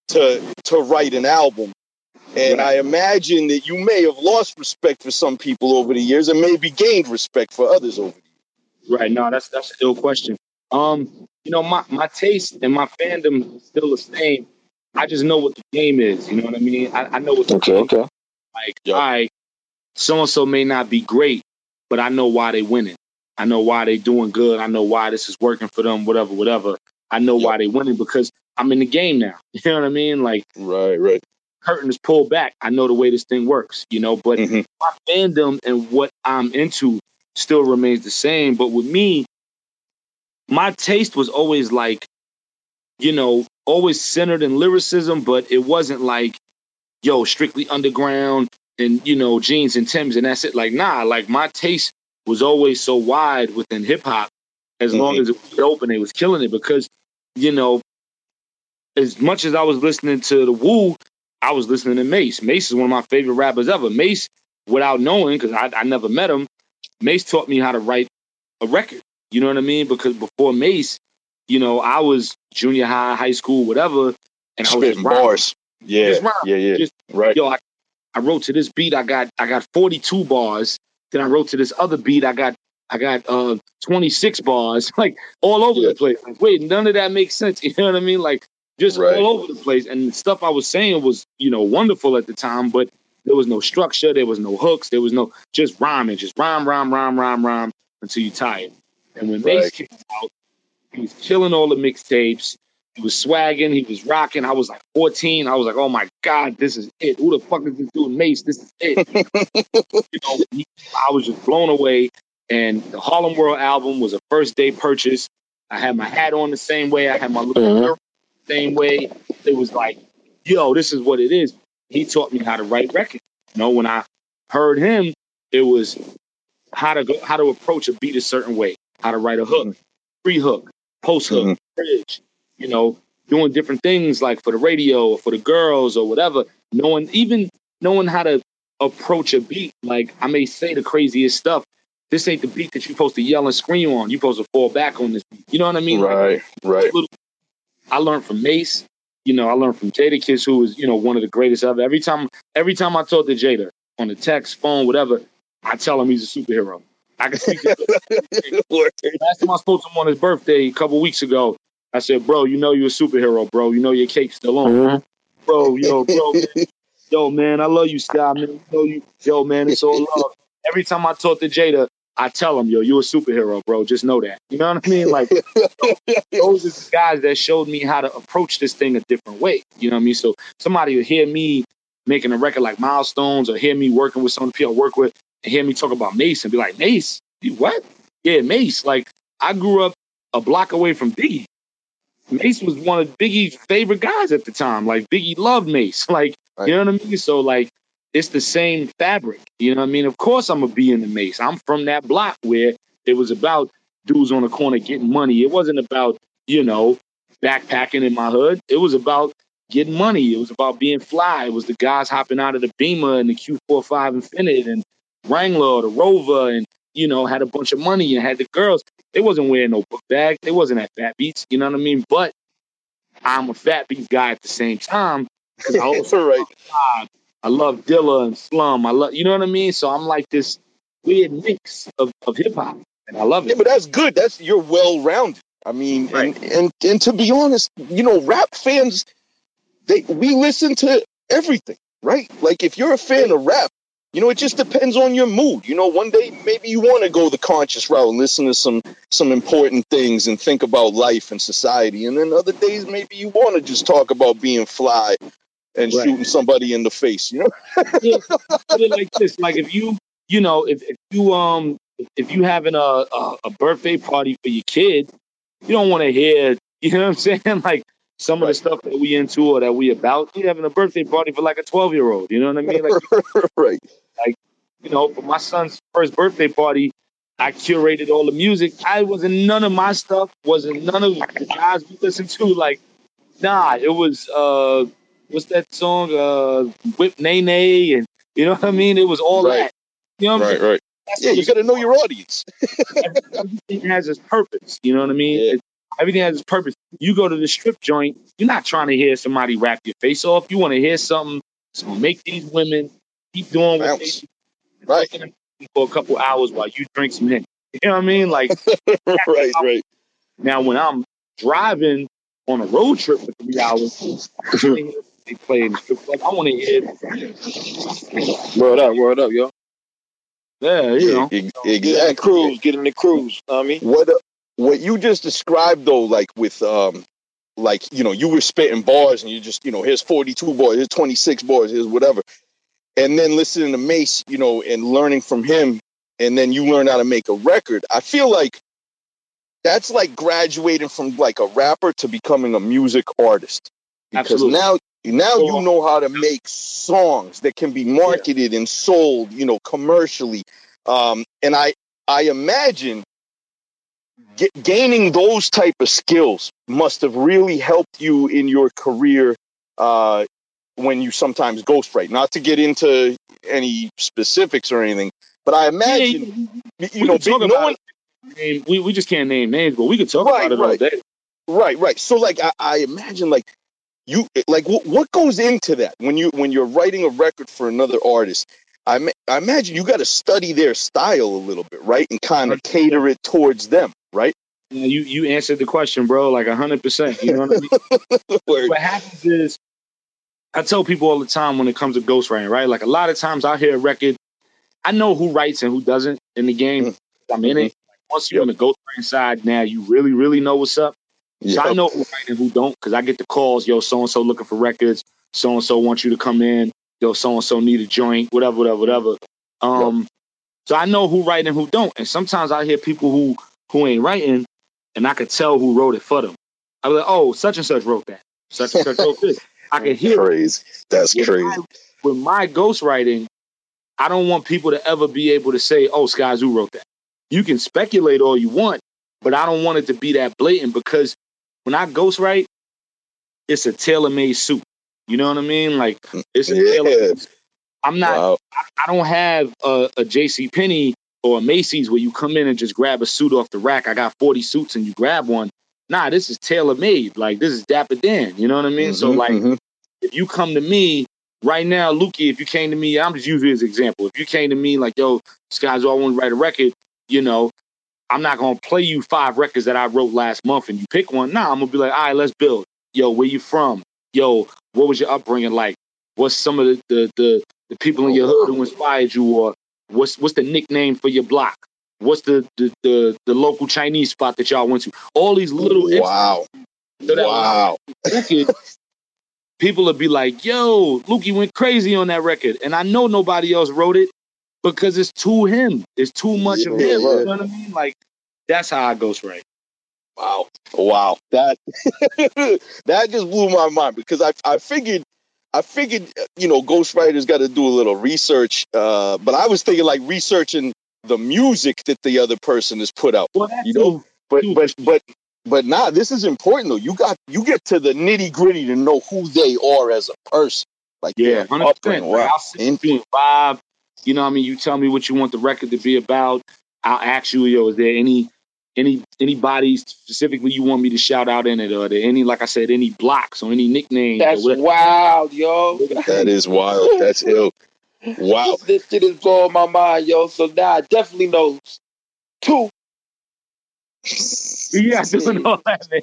to to write an album? And Right. I imagine that you may have lost respect for some people over the years and maybe gained respect for others over the years. Right. No, that's that's ill question. Um, you know, my my taste and my fandom is still the same. I just know what the game is. You know what I mean? I, I know what the Okay, game okay. like. Yeah. All right, so and so may not be great, but I know why they winning. I know why they doing good. I know why this is working for them. Whatever, whatever. I know Yeah. why they winning because I'm in the game now. You know what I mean? Like Right, right. curtain is pulled back. I know the way this thing works. You know, but Mhm. my fandom and what I'm into still remains the same. But with me, my taste was always like, you know, always centered in lyricism, but it wasn't like, yo, strictly underground and, you know, jeans and Timbs and that's it. Like, nah, like my taste was always so wide within hip hop as long Mhm. as it was open, it was killing it because, you know, as much as I was listening to the Wu, I was listening to Mase. Mase is one of my favorite rappers ever. Mase, without knowing, because I, I never met him, Mase taught me how to write a record. You know what I mean? Because before Mase, you know, I was junior high, high school, whatever, and I was just bars. Yeah, Just yeah, yeah. Just- right. Yo, I, I wrote to this beat. I got I got 42 bars. Then I wrote to this other beat. I got I got uh 26 bars. Like all over Yeah. the place. Like, wait, none of that makes sense. You know what I mean? Like just Right. all over the place. And the stuff I was saying was you know wonderful at the time, but there was no structure. There was no hooks. There was no just rhyming. Just rhyme, rhyme, rhyme, rhyme, rhyme until you tired. And when Mase Right. came out, he was killing all the mixtapes. He was swagging. He was rocking. I was like 14. I was like, oh my God, this is it. Who the fuck is this dude, Mase? This is it. you know, I was just blown away. And the Harlem World album was a first day purchase. I had my hat on the same way. I had my little Mhm. the same way. It was like, yo, this is what it is. He taught me how to write records. You know, when I heard him, it was how to go, how to approach a beat a certain way, how to write a hook, pre hook, post hook, Mhm. bridge. You know, doing different things like for the radio or for the girls or whatever. Knowing even knowing how to approach a beat. Like I may say the craziest stuff. This ain't the beat that you're supposed to yell and scream on. You're supposed to fall back on this beat. You know what I mean? Like, Right, right. little- I learned from Mase. You know, I learned from Jadakiss, who was, you know, one of the greatest ever. Every time, every time I talked to Jada on the text, phone, whatever, I tell him he's a superhero. I can speak to Word. Last time I spoke to him on his birthday a couple weeks ago, I said, "Bro, you know you're a superhero, bro. You know your cake's still on, Mhm. bro. Yo, bro, man. yo, man, I love you, Sky, man. You know you, yo, man, it's all love. Every time I talk to Jada, I tell him, yo, you're a superhero, bro. Just know that. You know what I mean? Like those are the guys that showed me how to approach this thing a different way. You know what I mean? So somebody will hear me making a record like Milestones, or hear me working with some of the people I work with, and hear me talk about Mase and be like, Mase, you what? Yeah, Mase. Like I grew up a block away from Biggie. Mase was one of Biggie's favorite guys at the time. Like Biggie loved Mase. Like Right. you know what I mean? So like it's the same fabric. You know what I mean? Of course I'm gonna be in the Mase. I'm from that block where it was about dudes on the corner getting money. It wasn't about you know backpacking in my hood. It was about getting money. It was about being fly. It was the guys hopping out of the Beamer and the Q45 Infiniti and Wrangler or the Rover and you know had a bunch of money and had the girls. They wasn't wearing no book bag. They wasn't at Fat Beats. You know what I mean? But I'm a Fat Beats guy at the same time because I also right. I love Dilla and Slum. I love you know what I mean. So I'm like this weird mix of, of hip hop, and I love it. Yeah, but that's good. That's you're well rounded. I mean, Right. and, and and to be honest, you know, rap fans, they we listen to everything, right? Like if you're a fan of rap, you know, it just depends on your mood. You know, one day maybe you want to go the conscious route and listen to some some important things and think about life and society, and then other days maybe you want to just talk about being fly and Right. shooting somebody in the face. You know, put it like this: like if you, you know, if, if you um if you having a, a a birthday party for your kid, you don't want to hear, you know what I'm saying? Like some of the stuff that we into or that we about. You having a birthday party for like a 12 year old. You know what I mean? Like right? Like you know, for my son's first birthday party, I curated all the music. I wasn't none of my stuff, wasn't none of the guys we listened to. Like, nah, it was uh what's that song? Uh Whip Nae Nae and you know what I mean? It was all Right. that. You know what I Right, mean? right. That's Yeah, you got to know your audience. everything has its purpose. You know what I mean? Yeah. It- everything has its purpose. You go to the strip joint, you're not trying to hear somebody rap your face off. You want to hear something gonna make these women keep doing what they Bounce. do. Right. For a couple hours while you drink some Henny. You know what I mean? Like right, right. now when I'm driving on a road trip for three hours, they play in the strip club. I want to hear, Word up, word up, yo. yeah, you know. E- Get in the exactly. cruise, get in the cruise. Know what I mean, What uh, what you just described though, like with um, like you know, you were spitting bars and you just you know, here's 42 bars, here's 26 bars, here's whatever, and then listening to Mase, you know, and learning from him, and then you learn how to make a record. I feel like that's like graduating from like a rapper to becoming a music artist because Absolutely. now now you know how to make songs that can be marketed and sold you know commercially um, and i i imagine get, gaining those type of skills must have really helped you in your career uh, when you sometimes ghostwrite not to get into any specifics or anything but i imagine Yeah, you know we can talk big- about no one it. We, we just can't name names, but we could talk Right, about it all right. day. Right, right. So like I, I imagine like you like what what goes into that when you when you're writing a record for another artist. I ma- I imagine you got to study their style a little bit, right, and kind of cater it towards them, right? Yeah, you you answered the question, bro, like hundred percent. You know what I mean? What happens is I tell people all the time when it comes to ghostwriting, right? Like a lot of times I hear a record, I know who writes and who doesn't in the game. Mm. I'm in it. Like once you're on the ghostwriting side, now you really, really know what's up. So I know who write and who don't because I get the calls, yo, so and so looking for records, so and so wants you to come in, yo, so and so need a joint, whatever, whatever, whatever. Um, so I know who write and who don't. And sometimes I hear people who who ain't writing, and I could tell who wrote it for them. I be like, oh, such and such wrote that. Such and such wrote this. I can hear it. Crazy. That's With crazy. my, with my ghostwriting, I don't want people to ever be able to say, oh, Skyzoo wrote that. You can speculate all you want, but I don't want it to be that blatant because when I ghostwrite, it's a tailor-made suit. You know what I mean? Like it's a Yeah. tailor. I'm not. Wow. I don't have a, a J.C. Penney or a Macy's where you come in and just grab a suit off the rack. I got 40 suits and you grab one. Nah, this is tailor-made. Like this is Dapper Dan. You know what I mean? So Mhm, like mhm. if you come to me right now, Lukey, if you came to me, I'm just using an example. If you came to me like, yo, Skyzoo, I want to write a record, you know, I'm not gonna play you five records that I wrote last month and you pick one. Nah, I'm gonna be like, all right, let's build. Yo, where you from? Yo, what was your upbringing like? What's some of the the the, the people in your hood who inspired you, or what's what's the nickname for your block? What's the the the, the local Chinese spot that y'all went to? All these little wow, so that wow. record, people would be like, "Yo, Lukey went crazy on that record," and I know nobody else wrote it because it's too him. It's too much of him. Yeah, You know what I mean? Like that's how I ghostwrite. Wow. Wow. That that just blew my mind because I I figured I figured you know ghostwriters got to do a little research uh but I was thinking like researching the music that the other person has put out. Well, You know, too- But but but but nah, this is important though. You got you get to the nitty gritty to know who they are as a person. Like yeah, their hundred percent. upbringing. Wow. I'll sit In- with you and vibe. You know, what I mean, you tell me what you want the record to be about. I'll ask you, yo, is there any any anybody specifically you want me to shout out in it, or are there any, like I said, any blocks or any nicknames? or That's wild, yo. That is wild. That's ill. Wow. This, this shit is blowing my mind, yo. So now I definitely know two. Yeah, doing all that, man.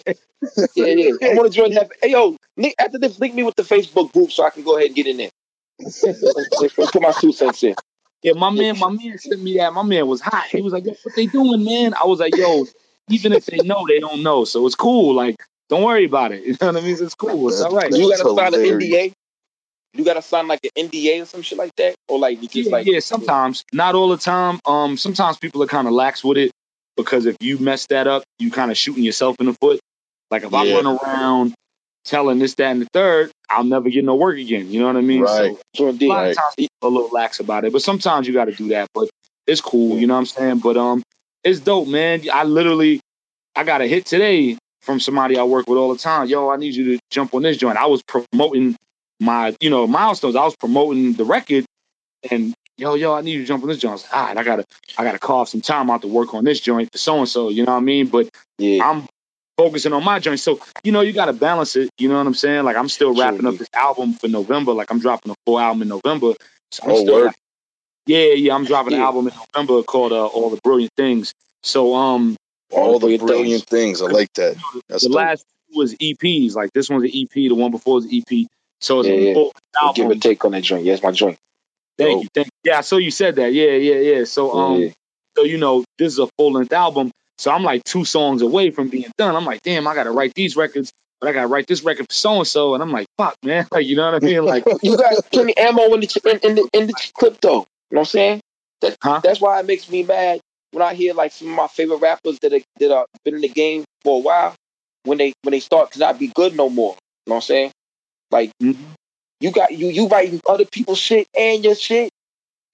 Yeah, yeah. I want to join that. Hey, yo, Nick, after this, link me with the Facebook group so I can go ahead and get in there. Put my two cents in. Yeah, my man, my man sent me that. My man was hot. He was like, yo, what they doing, man? I was like, yo, even if they know, they don't know. So it's cool. Like, don't worry about it. You know what I mean? It's cool. It's all right. You gotta sign an. NDA. You gotta sign like an NDA or some shit like that, or like you just yeah, like yeah, sometimes, not all the time. Um, sometimes people are kind of lax with it because if you mess that up, you kind of shooting yourself in the foot. Like if I Yeah. run around telling this, that, and the third, I'll never get no work again. You know what I mean? Right. So So a lot Right. of times people are a little lax about it, but sometimes you got to do that. But it's cool. You know what I'm saying? But um, it's dope, man. I literally, I got a hit today from somebody I work with all the time. Yo, I need you to jump on this joint. I was promoting my, you know, milestones. I was promoting the record, and yo, yo, I need you to jump on this joint. I was like, all right, I gotta, I gotta carve some time out to work on this joint for so and so. You know what I mean? But yeah. I'm focusing on my joint. So, you know, you got to balance it. You know what I'm saying? Like, I'm still wrapping up this album for November. Like, I'm dropping a full album in November. So I'm Oh, still, word. yeah, yeah, I'm dropping an album in November called uh, All the Brilliant Things. So, um, All the Brilliant brilliant things. I like that. That's the dope. last two was EPs. Like, this one's an EP. The one before was EP. So it's Yeah, a yeah. full Give album. a take on that joint. Yeah, it's my joint. Thank Dope. you, thank you. Yeah, so you said that. Yeah, yeah, yeah. So, um, Yeah. so you know, this is a full length album. So I'm like two songs away from being done. I'm like, damn, I gotta write these records, but I gotta write this record for so and so. And I'm like, fuck, man. Like, you know what I mean? Like, You got plenty ammo in the in, in the in the clip though. You know what I'm saying? That, Huh? That's why it makes me mad when I hear like some of my favorite rappers that are, that are been in the game for a while when they when they start to not be good no more. You know what I'm saying? Like Mhm. you got you you writing other people's shit and your shit,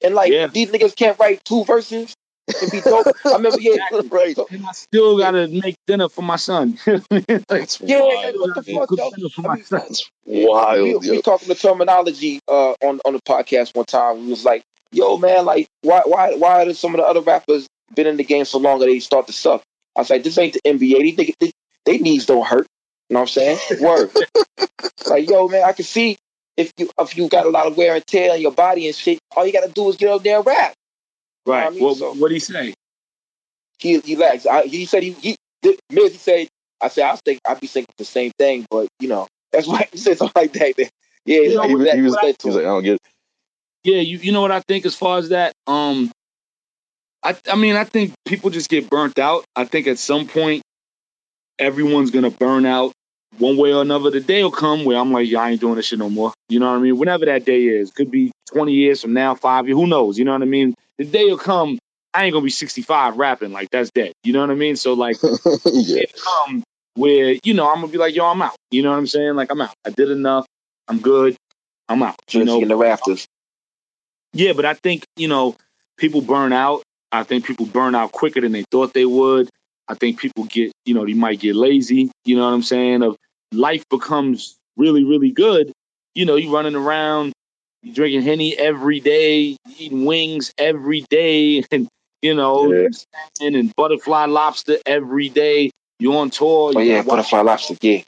and like Yeah. these niggas can't write two verses and be dope. I remember yeah, right. and I still gotta make dinner for my son. like, That's yeah. wild. What the fuck, yo? dinner for I my mean, son. That's we, wild. we yo. talking the terminology uh, on on the podcast one time. We was like, "Yo, man, like, why why why are some of the other rappers been in the game so long that they start to suck?" I was like, "This ain't the NBA. These niggas, they, they knees don't hurt." You know what I'm saying? Word. like, yo, man, I can see if you if you got a lot of wear and tear on your body and shit. All you gotta do is get up there and rap. Right. I mean, what so- what do he say? He he lags. I, he said he he did, Miz, he said. I said I was think I'd be thinking the same thing, but you know that's why he said something like that. man. Yeah, You know, like he, was, he, was, he was like, I don't get it. Yeah, you you know what I think as far as that. Um, I I mean I think people just get burnt out. I think at some point everyone's gonna burn out one way or another. The day will come where I'm like, yeah, I ain't doing this shit no more. You know what I mean? Whenever that day is, could be 20 years from now, five years, who knows? You know what I mean? The day will come. I ain't gonna be 65 rapping like that's dead. You know what I mean? So like, yeah. it come where you know I'm gonna be like, yo, I'm out. You know what I'm saying? Like I'm out. I did enough. I'm good. I'm out. You know, in the rafters. yeah, but I think, you know, people burn out. I think people burn out quicker than they thought they would. I think people get, you know, they might get lazy. You know what I'm saying? Of life becomes really, really good. You know, you running around, you drinking henny every day, eating wings every day, and you know, Yeah. and butterfly lobster every day. You on tour. Oh yeah, butterfly lobster. Yeah,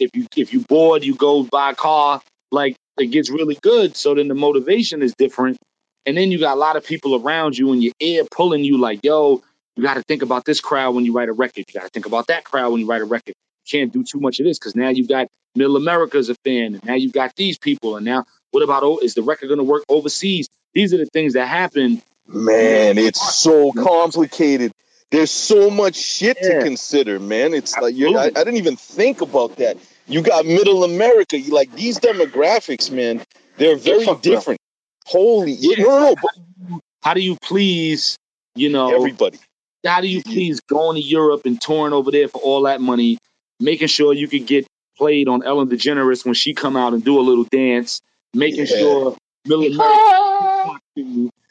If you if you bored, you go buy a car. Like it gets really good. So then the motivation is different. And then you got a lot of people around you in your ear pulling you like, yo, you got to think about this crowd when you write a record. You got to think about that crowd when you write a record. You can't do too much of this because now you got Middle America's a fan, and now you got these people, and now what about oh, is the record going to work overseas? These are the things that happen. Man, it's so complicated. There's so much shit yeah. to consider, man. It's like you I, I didn't even think about that. You got Middle America. You like these demographics, man. They're very different. Holy, yeah. no, no. How do you please, you know, everybody? How do you please going to Europe and touring over there for all that money, making sure you could get played on Ellen DeGeneres when she come out and do a little dance, making yeah. sure Middle America, ah.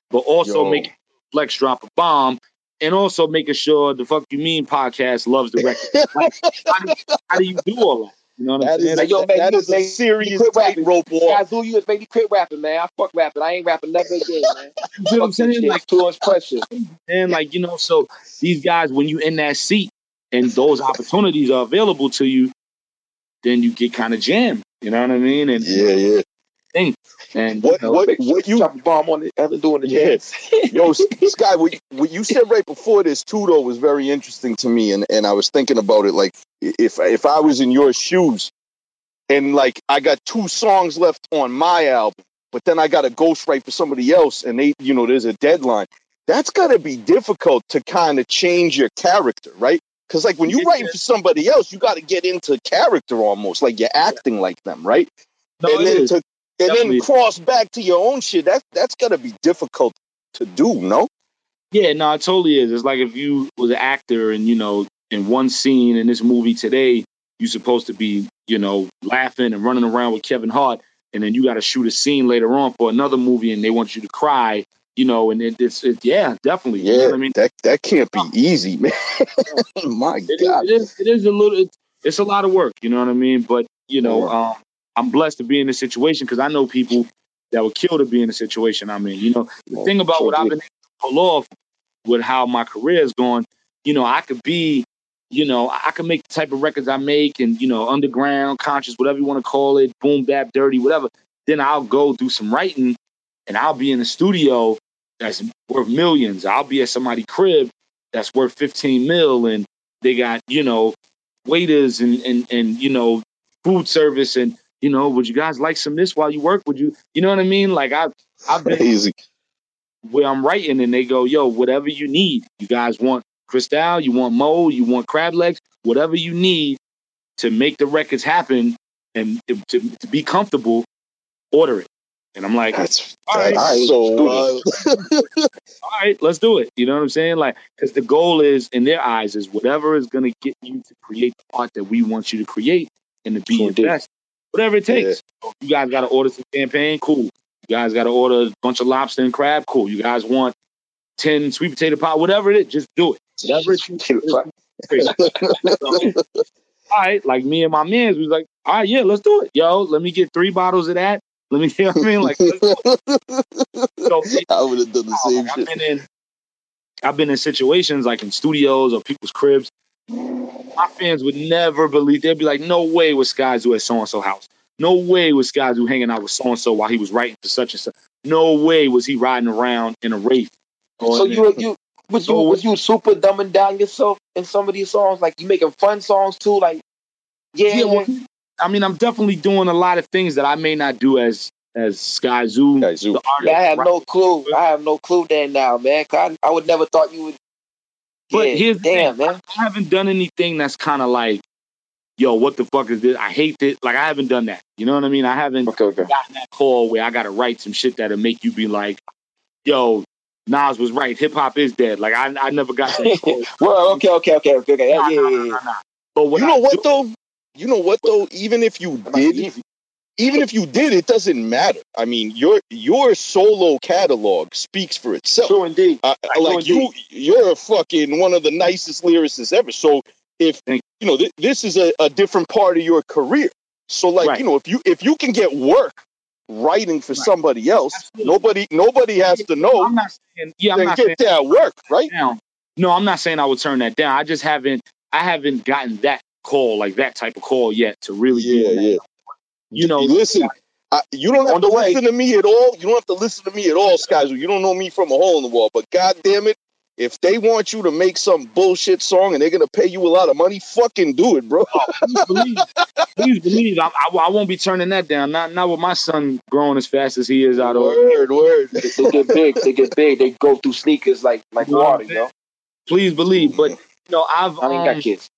but also Yo. making Flex drop a bomb and also making sure the fuck you mean podcast loves the record. like, how, do, how, do, you do all that? You know what I'm saying? Like, yo, man, that is a serious tightrope walk. Guys, who you make me quit rapping, man. I fuck rapping. I ain't rapping never again, man. you know what I'm saying? Like too much pressure. And like you know, so these guys, when you in that seat and those opportunities are available to you, then you get kind of jammed. You know what I mean? And yeah, yeah thing. And what you know, what what you drop bomb on the other doing the yes. Yo, Sky, what you, what you said right before this too though was very interesting to me, and and I was thinking about it like if if I was in your shoes, and like I got two songs left on my album, but then I got a ghostwrite for somebody else, and they you know there's a deadline. That's got to be difficult to kind of change your character, right? Because like when you write for somebody else, you got to get into character almost, like you're acting like them, right? No, and then to and Definitely. then cross back to your own shit. That that's gotta be difficult to do, no? Yeah, no, it totally is. It's like if you was an actor and you know, in one scene in this movie today, you're supposed to be, you know, laughing and running around with Kevin Hart, and then you got to shoot a scene later on for another movie, and they want you to cry, you know, and it, it's, it, yeah, definitely. Yeah, you know I mean, that that can't be easy, man. My it God, is, it is, it is a little, it's, it's a lot of work, you know what I mean? But you know, um, I'm blessed to be in this situation because I know people that would kill to be in the situation I'm in. You know, the thing about what I've been able to pull off with how my career is going, you know, I could be, you know, I could make the type of records I make and, you know, underground, conscious, whatever you want to call it, boom, bap, dirty, whatever. Then I'll go do some writing and I'll be in the studio that's worth millions. I'll be at somebody's crib that's worth 15 mil and they got, you know, waiters and, and, and, you know, food service and you know, would you guys like some this while you work? Would you, you know what I mean? Like I, I've been Easy. where I'm writing and they go, yo, whatever you need. You guys want Cristal, you want Mo, you want crab legs, whatever you need to make the records happen and to, to be comfortable, order it. And I'm like, that's, all right, that's so all right, let's do it. You know what I'm saying? Like, because the goal is, in their eyes, is whatever is going to get you to create the art that we want you to create and to be your best whatever it takes. Yeah. You guys got to order some champagne, cool. You guys got to order a bunch of lobster and crab, cool. You guys want ten sweet potato pie, whatever it is, just do it. Whatever it is. all right, like me and my man, we was like, all right, yeah, let's do it. Yo, let me get three bottles of that. Let me, you know what I mean? Like, so, I would have done the same shit. I've been, in, I've been in situations like in studios or people's cribs my fans would never believe. They'd be like, "No way was Skyzoo at so and so house. No way was Skyzoo hanging out with so and so while he was writing for such and such. No way was he riding around in a wraith." So you you was you was you super dumbing down yourself in some of these songs? Like you making fun songs too? Like yeah. yeah well, I mean, I'm definitely doing a lot of things that I may not do as as Skyzoo. Sky yeah, I have no clue. I have no clue then now, man. I, I would never thought you would but yeah, here's damn, thing. man. I haven't done anything that's kind of like, yo, what the fuck is this? I hate it. Like I haven't done that. You know what I mean? I haven't okay, okay. gotten that call where I got to write some shit that'll make you be like, yo, Nas was right. Hip hop is dead. Like I, I never got that call. well, okay, okay, okay, okay, okay. Nah, yeah, nah, yeah, yeah. Nah, but you know I what do, though? You know what though? Even if you did, even if you did, it doesn't matter. I mean, your your solo catalog speaks for itself. True indeed. Uh, like you, you're a fucking one of the nicest lyricists ever. So if you know th- this is a, a different part of your career, so like right. you know if you if you can get work writing for right. somebody else, Absolutely. nobody nobody has to know. I'm not saying yeah, I'm not get that work right. Down. No, I'm not saying I would turn that down. I just haven't I haven't gotten that call like that type of call yet to really yeah yeah you know, listen. I, you don't have to way. listen to me at all. You don't have to listen to me at all, Skies. You don't know me from a hole in the wall. But god damn it, if they want you to make some bullshit song and they're gonna pay you a lot of money, fucking do it, bro. please believe, please believe I, I, I won't be turning that down. Not not with my son growing as fast as he is out of Word, word. They, they get big. They get big. They go through sneakers like like No, water, man. yo. Please believe, but you know I've I ain't um, got kids.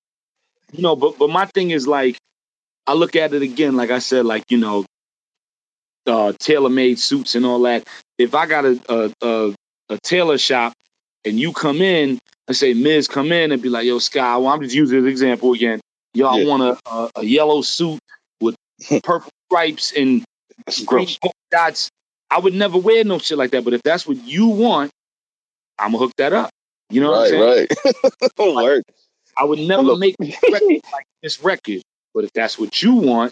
you know, but but my thing is like, I look at it again, like I said, like you know, uh, tailor made suits and all that. If I got a a, a a tailor shop and you come in and say, Miz, come in and be like, Yo, Sky, well, I'm just using this example again. Y'all Yeah. want a, a a yellow suit with purple stripes and green dots. I would never wear no shit like that. But if that's what you want, I'm gonna hook that up. You know what I'm right, saying? right. word. I would never make record like this record. But if that's what you want,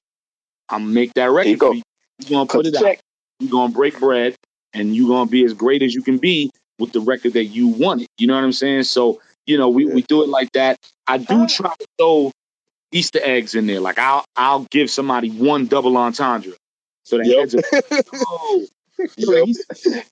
I'm make that record. You go. You. You're gonna put the it out. You're gonna break bread, and you're gonna be as great as you can be with the record that you wanted. You know what I'm saying? So you know, we, Yeah. we do it like that. I do try to throw Easter eggs in there. Like I'll I'll give somebody one double entendre. So that Yep. heads are, oh, yo, Yep.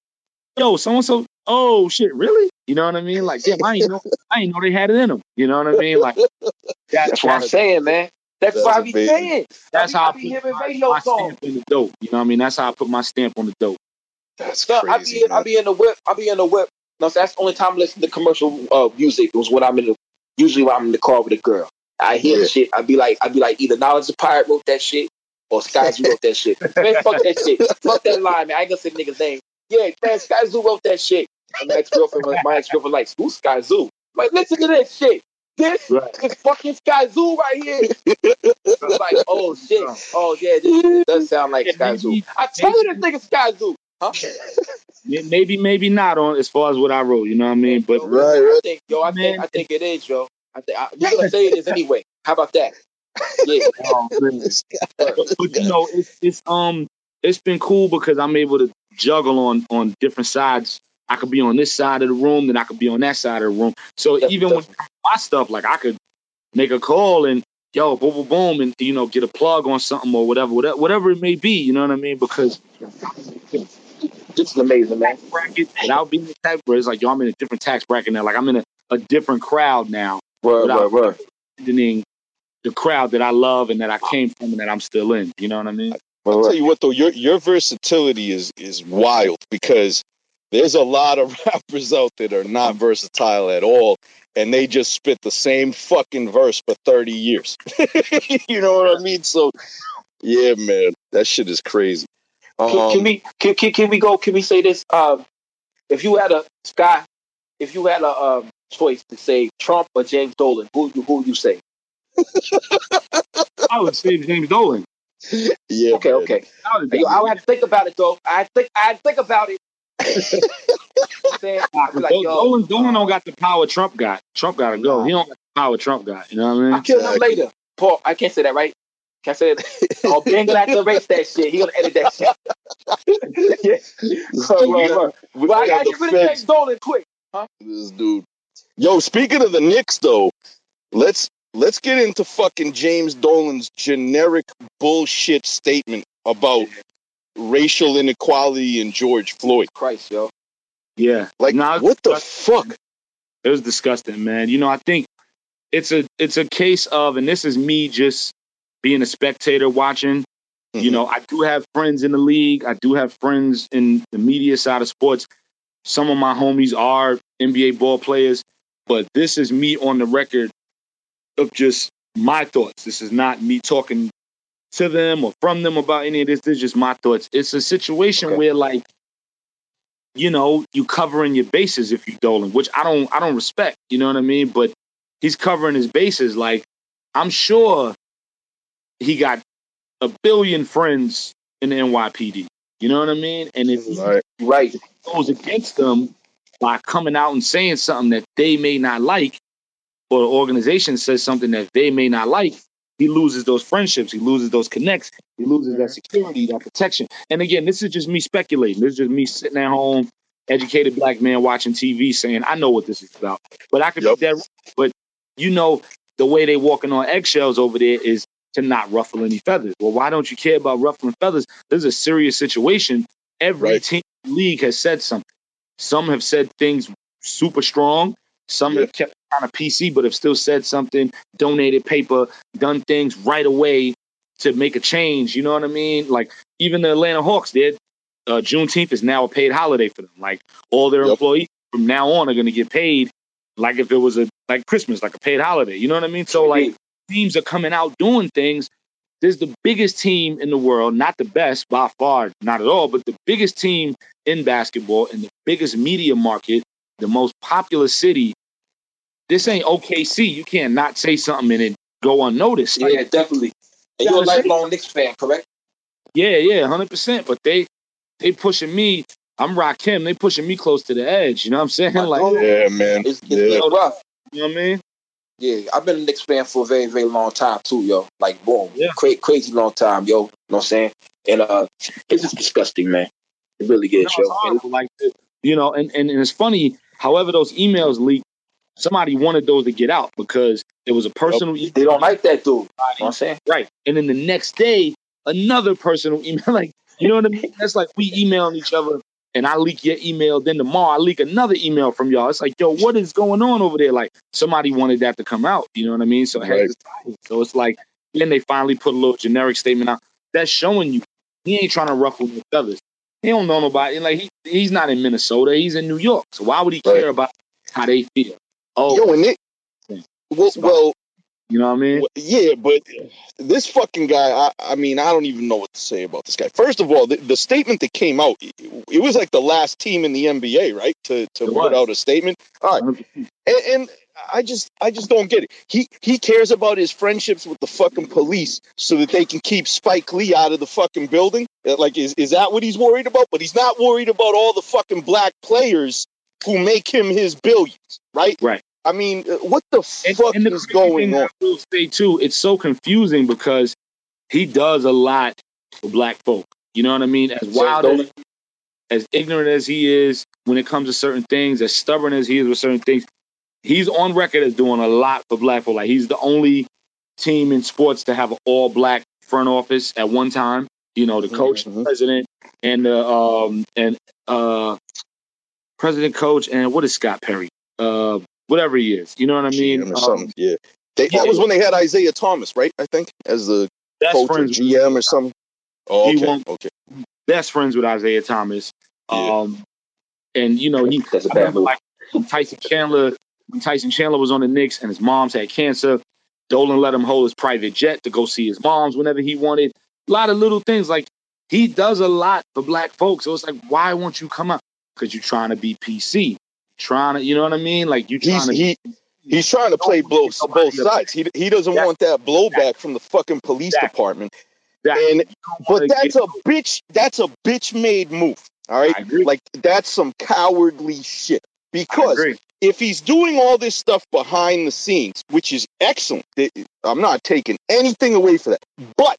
yo, so and so. Oh shit, really? You know what I mean? Like, damn, I ain't know, I ain't know they had it in them. You know what I mean? Like, that, That's what I'm saying, man. That's, That's what I be amazing. saying. That's I how I be, I put hearing my, radio my stamp in the dope. You know what I mean? That's how I put my stamp on the dope. That's So I be in, I man. be in the whip. I be in the whip. No, so that's the only time I listen to commercial uh, music. It was when I'm in the usually when I'm in the car with a girl. I hear Yeah. the shit. I be like, I be like, either Knowledge the Pirate wrote that shit or Skyzoo wrote that shit. Man, fuck that shit. Fuck that line, man. I ain't gonna say the nigga's name. Yeah, man, Skyzoo wrote that shit. And my ex girlfriend, my ex girlfriend, like, who's Skyzoo? Like, listen to this shit. This Right. is fucking Skyzoo right here. It's like, oh shit. Oh yeah, this, this does sound like Yeah, Skyzoo. I tell you this nigga Skyzoo. Huh? Maybe, maybe not on as far as what I wrote. You know what I mean? But Right, I think, yo, I think, I think it is, yo. I think I, you're gonna say it is anyway. How about that? Yeah, Oh, man. but you know, it's it's um it's been cool because I'm able to juggle on on different sides. I could be on this side of the room, then I could be on that side of the room. So Def- even with my stuff, like I could make a call and yo, boom, boom, boom, and you know, get a plug on something or whatever, whatever, whatever it may be. You know what I mean? Because this is amazing, man. tax bracket without being a tax bracket, it's like yo, I'm in a different tax bracket now. Like I'm in a, a different crowd now. Word, Without- word, word. abandoning the crowd that I love and that I came from and that I'm still in. You know what I mean? I'll tell you what though, your your versatility is is wild because there's a lot of rappers out there that are not versatile at all, and they just spit the same fucking verse for thirty years. you know what I mean? So, yeah, man, that shit is crazy. Can, can Um, we can, can, can we go? Can we say this? Um, if you had a Sky, if you had a um, choice to say Trump or James Dolan, who you who you say? I would say James Dolan. yeah, Okay, man. okay. I would Yo, I had to think about it though. I think I had to think about it. You know what I'm saying? Like, yo, Dolan, Dolan don't got the power Trump got. Trump got to go. He don't got the power Trump got. You know what I mean? I'll mean? kill him later. Paul, I can't say that, right? Can I say that? Oh, Ben gonna have to erase that shit. He gonna edit that shit. yeah. So, We uh, got- we well, I got gotta the get rid of feds. James Dolan quick. Huh? this dude. Yo, speaking of the Knicks, though, let's let's get into fucking James Dolan's generic bullshit statement about racial inequality in George Floyd. Christ, yo. Yeah. Like, Nah, what the fuck? It was disgusting, man. You know, I think it's a it's a case of, and this is me just being a spectator watching. You Mhm. know, I do have friends in the league. I do have friends in the media side of sports. Some of my homies are NBA ball players, but this is me on the record of just my thoughts. This is not me talking to them or from them about any of this. This is just my thoughts. It's a situation Okay. where like, you know, you covering your bases if you Dolan, which I don't I don't respect. You know what I mean? But he's covering his bases. Like, I'm sure he got a billion friends in the NYPD. You know what I mean? And if he Right. Right. goes against them by coming out and saying something that they may not like, or the organization says something that they may not like, he loses those friendships, he loses those connects, he loses that mm-hmm. security, that protection. And again, this is just me speculating. This is just me sitting at home, educated black man watching TV saying, I know what this is about. But I could Yep. be dead wrong. But you know, the way they walking on eggshells over there is to not ruffle any feathers. Well, why don't you care about ruffling feathers? This is a serious situation. Every Right. team league has said something. Some have said things super strong. Some Yeah. have kept kind of PC, but have still said something, donated paper, done things right away to make a change. You know what I mean? Like even the Atlanta Hawks did. Uh, Juneteenth is now a paid holiday for them. Like all their Yep. employees from now on are going to get paid like if it was a like Christmas, like a paid holiday. You know what I mean? So like teams are coming out doing things. There's the biggest team in the world, not the best by far, not at all, but the biggest team in basketball and the biggest media market, the most popular city. This ain't OKC. You can't not say something and it go unnoticed. Like, Yeah, definitely. And you're a lifelong Knicks fan, correct? yeah, yeah, hundred percent. But they they pushing me. I'm Rakim. They pushing me close to the edge. You know what I'm saying? Like. Yeah, man. It's, it's Yeah. rough. you know what I mean? Yeah, I've been a Knicks fan for a very, very long time too, yo. Like, boom, Yeah. cra- crazy long time, yo. You know what I'm saying? And uh, it's just disgusting, man. It really No, is, it's yo. Like, you know, and, and, and it's funny. However, those emails leaked. Somebody wanted those to get out because it was a personal they don't like that dude. You know what I'm saying? Right. And then the next day, another personal email. Like, you know what I mean? That's like we emailing each other and I leak your email. Then tomorrow I leak another email from y'all. It's like, yo, what is going on over there? Like somebody wanted that to come out. You know what I mean? So Right. tie. So it's like, then they finally put a little generic statement out. That's showing you he ain't trying to ruffle the feathers. He don't know nobody. And like he, he's not in Minnesota. He's in New York. So why would he Right. care about how they feel? Oh, Yo, and. Yeah. Well, well, you know what I mean? Well, yeah, but this fucking guy, I, I mean, I don't even know what to say about this guy. First of all, the, the statement that came out, it, it was like the last team in the NBA, right? To to put out a statement. All right, and, and I just I just don't get it. He he cares about his friendships with the fucking police so that they can keep Spike Lee out of the fucking building. Uh, Like, is is that what he's worried about? But he's not worried about all the fucking black players who make him his billions, right? Right. I mean, uh, what the And- fuck and the is going on? I will say too, it's so confusing because he does a lot for black folk. You know what I mean? As wild as, as ignorant as he is when it comes to certain things, as stubborn as he is with certain things, he's on record as doing a lot for black folk. Like he's the only team in sports to have an all black front office at one time. You know, the coach, Mhm. the president, and the um and uh president, coach, and what is Scott Perry? Uh, whatever he is. You know what I mean? GM or Um, something. yeah. They. That was when they had Isiah Thomas, right? I think as the best coach or friends GM or something. Oh, okay. won't- Okay. best friends with Isiah Thomas. Yeah. Um, and you know he That's a bad move. like when Tyson Chandler when Tyson Chandler was on the Knicks and his mom's had cancer. Dolan let him hold his private jet to go see his mom's whenever he wanted. A lot of little things like he does a lot for black folks. So it's like, why won't you come out? Because you're trying to be PC, trying to, you know what I mean? Like you He's trying to. he he's trying to play both both sides. He he doesn't want that blowback from the fucking police department. that- And you don't wanna but that's a bitch. That's a bitch made move. All right. Like that's some cowardly shit. Because if he's doing all this stuff behind the scenes, which is excellent, I'm not taking anything away for that. But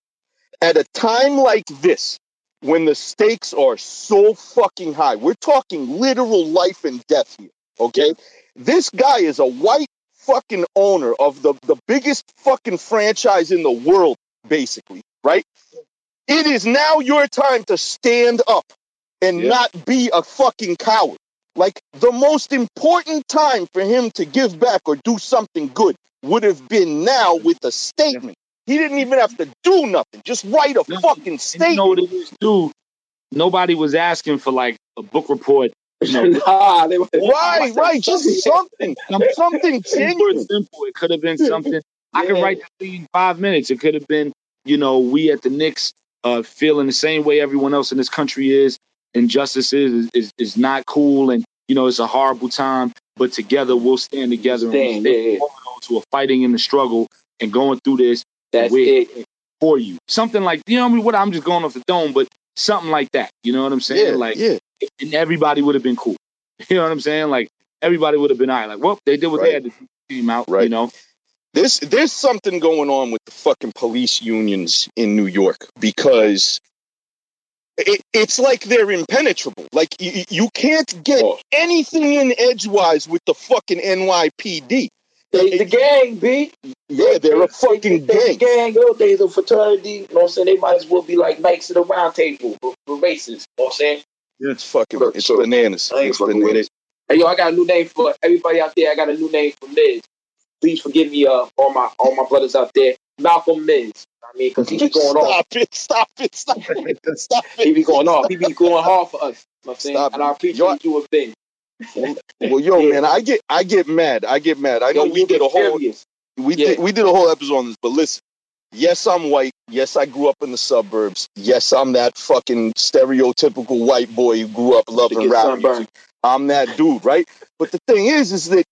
at a time like this, when the stakes are so fucking high, we're talking literal life and death here, okay? This guy is a white fucking owner of the, the biggest fucking franchise in the world, basically, right? It is now your time to stand up and Yeah. not be a fucking coward. Like the most important time for him to give back or do something good would have been now with a statement. He didn't even have to do nothing. Just write a No, fucking And you statement. know what it is too? Nobody was asking for like a book report. You know, nah, they were right, right. Just something. Something Super genuine. simple. It could have been something. I could write the thing in five minutes. It could have been, you know, we at the Knicks uh, feeling the same way everyone else in this country is. Injustice is, is is not cool, and you know it's a horrible time. But together we'll stand together and we'll Stand, stand yeah, yeah. for those who are fighting in the struggle and going through this That's Wait. it. for you. Something like you know what I mean. What I'm just going off the dome, but something like that. You know what I'm saying? Yeah, like, yeah. and everybody would have been cool. You know what I'm saying? Like everybody would have been all right. Like, well, they did what they had to do, team out. Right. You know, There's there's something going on with the fucking police unions in New York because it, it's like they're impenetrable. Like you, you can't get Oh. anything in edgewise with the fucking NYPD. They the gang, B. Yeah, they're a fucking they, gang. gang. Yo, they the fraternity. You know what I'm saying? They might as well be like knights of the round table for, for races. You know what I'm saying? It's fucking Look, it's so- bananas. I ain't It's fucking bananas. it. Hey, yo, I got a new name for everybody out there. I got a new name for Miz. Please forgive me, uh, all my all my brothers out there. Malcolm Miz. I mean, because he be going off. Stop it! Stop it! Stop it! He be going off. He be going hard for us. You know what I'm saying? Stop and I it. appreciate you a bit. Well, yo, Yeah. man, I get I get mad. I get mad. I know we did a whole serious. we Yeah. did we did a whole episode on this, but listen. Yes, I'm white. Yes, I grew up in the suburbs. Yes, I'm that fucking stereotypical white boy who grew up loving rap music. I'm that dude, right? But the thing is, is that,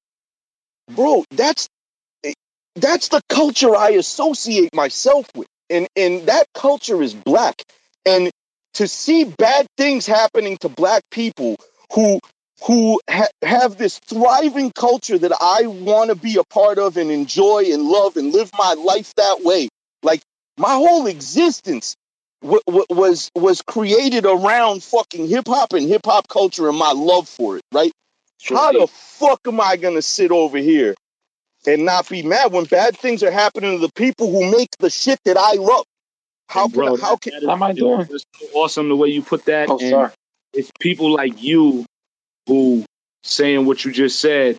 bro, that's that's the culture I associate myself with, and and that culture is black. And to see bad things happening to black people who who ha- have this thriving culture that I want to be a part of and enjoy and love and live my life that way, like my whole existence w- w- was was created around fucking hip hop and hip hop culture and my love for it, right? How the fuck am I gonna sit over here and not be mad when bad things are happening to the people who make the shit that I love? How can Bro, how can that is- How am I doing? It's so awesome the way you put that. Oh, and sorry. it's people like you who saying what you just said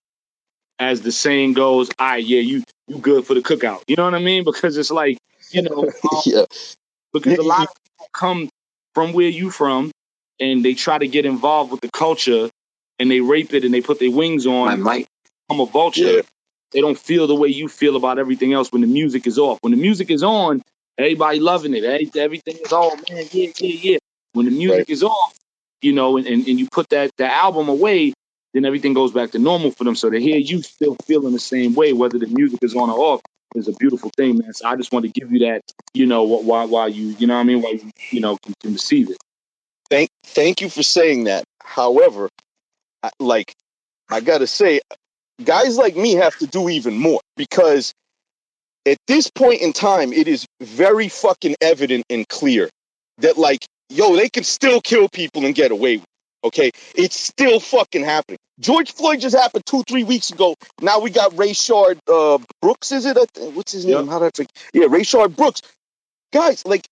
as the saying goes, all right, yeah, you you good for the cookout. You know what I mean? Because it's like, you know, um, yeah because a lot of people come from where you from and they try to get involved with the culture and they rape it and they put their wings on, I might. become a vulture. Yeah. They don't feel the way you feel about everything else when the music is off. When the music is on, everybody loving it. Everything is all man, yeah, yeah, yeah. When the music Right. is off, you know, and, and, and you put that the album away, then everything goes back to normal for them. So to hear you still feeling the same way, whether the music is on or off, is a beautiful thing, man. So I just want to give you that, you know, wh- while while you, you know, what I mean, while you, you know, can, can receive it. thank thank you for saying that. However, I, like I gotta say, guys like me have to do even more because at this point in time, it is very fucking evident and clear that like, yo, they can still kill people and get away with. it, Okay, it's still fucking happening. George Floyd just happened two, three weeks ago. Now we got Rayshard uh, Brooks. Is it? What's his name? Yep. How did I? Yeah, Rayshard Brooks. Guys, like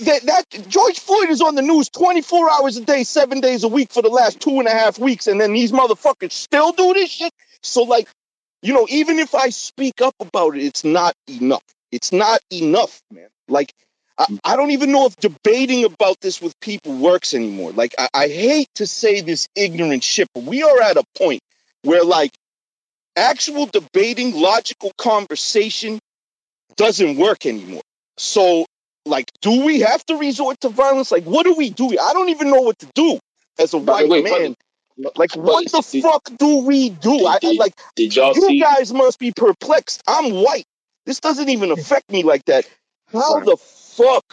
that, that George Floyd is on the news 24 hours a day, seven days a week for the last two and a half weeks, and then these motherfuckers still do this shit. So, like, you know, even if I speak up about it, it's not enough. It's not enough, man. Like, I, I don't even know if debating about this with people works anymore. Like, I, I hate to say this ignorant shit, but we are at a point where, like, actual debating, logical conversation doesn't work anymore. So, like, do we have to resort to violence? Like, what do we do? I don't even know what to do as a white way, man. Like, what the did- fuck do we do? I, I like Did y'all you see? guys must be perplexed. I'm white. This doesn't even affect me like that. How the fuck?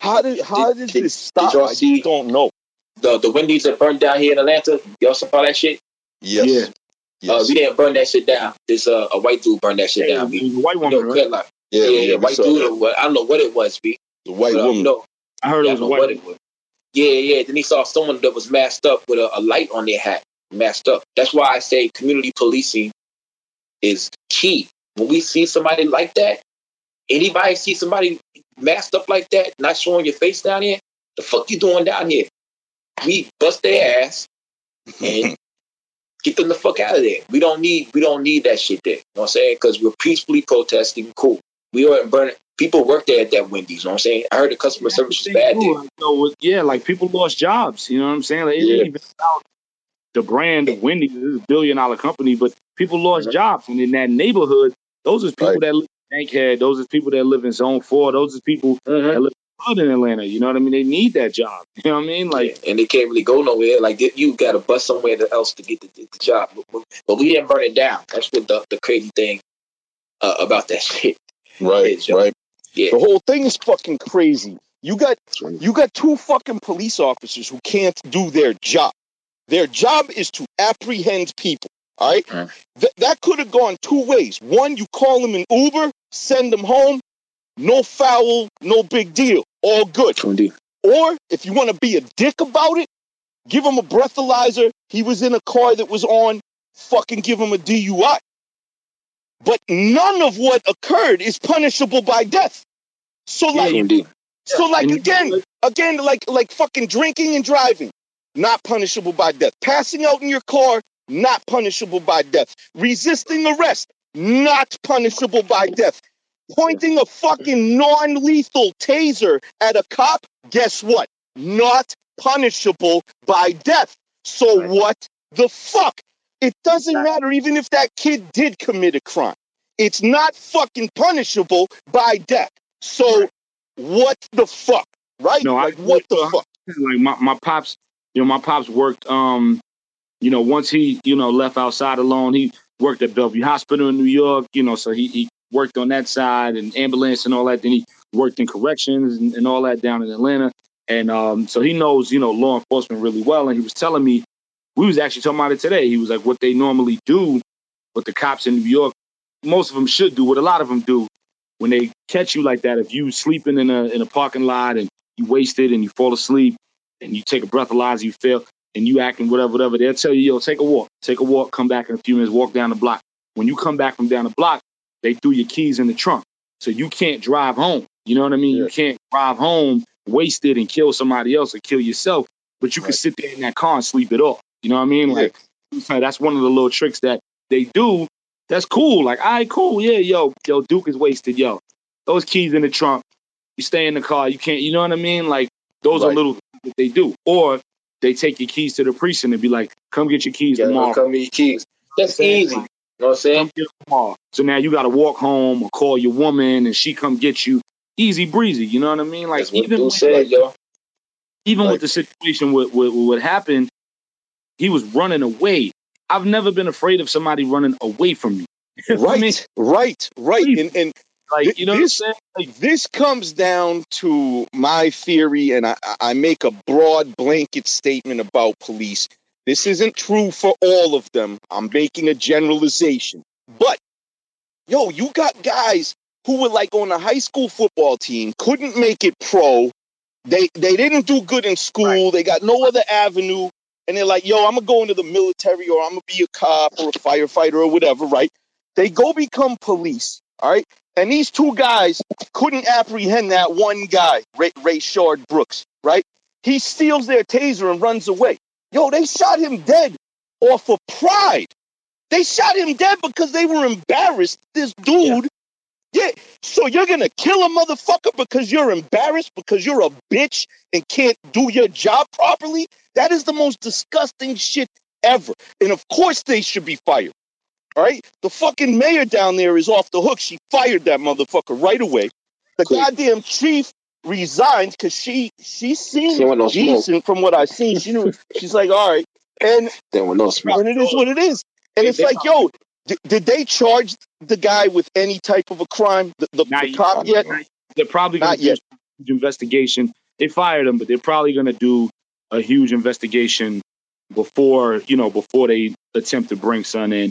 How did how Did- did, did- this stop? y'all I see- don't know. the the Wendy's that burned down here in Atlanta? Y'all saw that shit? Yes. Yeah. Uh, Yes. we didn't burn that shit down. This uh, a white dude burned that shit down. It B. was a white You woman, know, right? Cutler. yeah, yeah, yeah, we white dude. Or what? I don't know what it was, B. The white But, uh, woman. No, I heard yeah, it was a don't know white what it was. Yeah, yeah. Then he saw someone that was masked up with a, a light on their hat, masked up. That's why I say community policing is key. When we see somebody like that, anybody see somebody masked up like that, not showing your face down here, the fuck you doing down here? We bust their ass and get them the fuck out of there. We don't need we don't need that shit there. You know what I'm saying? Because we're peacefully protesting. Cool. We aren't burning. People work there at that Wendy's. You know what I'm saying? I heard the customer service was bad too, there. like, you yeah, like people lost jobs. You know what I'm saying? Like, it Yeah. ain't even about the brand of Wendy's. This is a billion dollar company, but people lost Mhm. jobs. And in that neighborhood, those are people Right. that live in Bankhead. Those are people that live in Zone 4. Those are people Mhm. that live in in Atlanta. You know what I mean? They need that job. You know what I mean? Like, Like, and they can't really go nowhere. Like you got to bust somewhere else to get the, the job. But, but we didn't burn it down. That's what the, the crazy thing uh, about that shit. Right, Yeah. right. Yeah. The whole thing is fucking crazy. You got you got two fucking police officers who can't do their job. Their job is to apprehend people. All right, Mm. Th- that could have gone two ways. One, you call them an Uber, send them home, no foul, no big deal, all good. Indeed. Or if you want to be a dick about it, give him a breathalyzer. He was in a car that was on. fucking give him a DUI. But none of what occurred is punishable by death. So like, Yeah, indeed. so like again, again, like like fucking drinking and driving, not punishable by death. Passing out in your car, not punishable by death. Resisting arrest, not punishable by death. Pointing a fucking non-lethal taser at a cop, guess what? Not punishable by death. So Right. what the fuck? It doesn't matter even if that kid did commit a crime. It's not fucking punishable by death. So what the fuck? Right? No, I like what the agree. fuck? like my, my pops, you know, my pops worked um, you know, once he, you know, left outside alone, he worked at Bellevue Hospital in New York, you know, so he, he worked on that side and ambulance and all that. Then he worked in corrections and, and all that down in Atlanta. And um, so he knows, you know, law enforcement really well. And he was telling me, we was actually talking about it today. He was like, what they normally do, what the cops in New York, most of them should do, what a lot of them do, when they catch you like that, if you sleeping in a in a parking lot and you wasted and you fall asleep and you take a breathalyzer, you fail, and you acting whatever, whatever, they'll tell you, yo, take a walk, take a walk, come back in a few minutes, walk down the block. When you come back from down the block, they threw your keys in the trunk. So you can't drive home. You know what I mean? Yeah. You can't drive home wasted and kill somebody else or kill yourself, but you can sit there in that car and sleep it off. You know what I mean? Yeah. Like that's one of the little tricks that they do. That's cool. Like, all right, cool. Yeah, yo, yo, Duke is wasted. Yo, those keys in the trunk. You stay in the car. You can't. You know what I mean? Like those are little things that they do. Or they take your keys to the precinct and be like, "Come get your keys Yeah, tomorrow." come get your keys. That's easy. You know what I'm saying? Come get tomorrow. So now you got to walk home or call your woman and she come get you. Easy breezy. You know what I mean? Like even with, said, yo. even Like- with the situation with, with, with what happened, he was running away. I've never been afraid of somebody running away from me. I mean? Right, right, right. And and Like, you know This- what I'm saying? Like, this comes down to my theory, and I, I make a broad blanket statement about police. This isn't true for all of them. I'm making a generalization. But, yo, you got guys who were like on a high school football team, couldn't make it pro. They they didn't do good in school. They got no other avenue. And they're like, yo, I'm gonna go into the military or I'm gonna be a cop or a firefighter or whatever, right? They go become police, all right? And these two guys couldn't apprehend that one guy, Ray, Rayshard Brooks, right? He steals their taser and runs away. Yo, they shot him dead off of pride. They shot him dead because they were embarrassed. This dude, yeah. So you're gonna kill a motherfucker because you're embarrassed because you're a bitch and can't do your job properly? That is the most disgusting shit ever. And of course they should be fired. All right? The fucking mayor down there is off the hook. She fired that motherfucker right away. The Quick. goddamn chief resigned because she she seemed She want no smoke. from what I've seen. She knew she's like, all right. And There was no smoke. and it is what it is. And They- it's they- like, yo, did, did they charge the guy with any type of a crime? The, the, the cop yet? They're probably going Not to do yet. a huge investigation. They fired him, but they're probably going to do a huge investigation before you know before they attempt to bring Son in.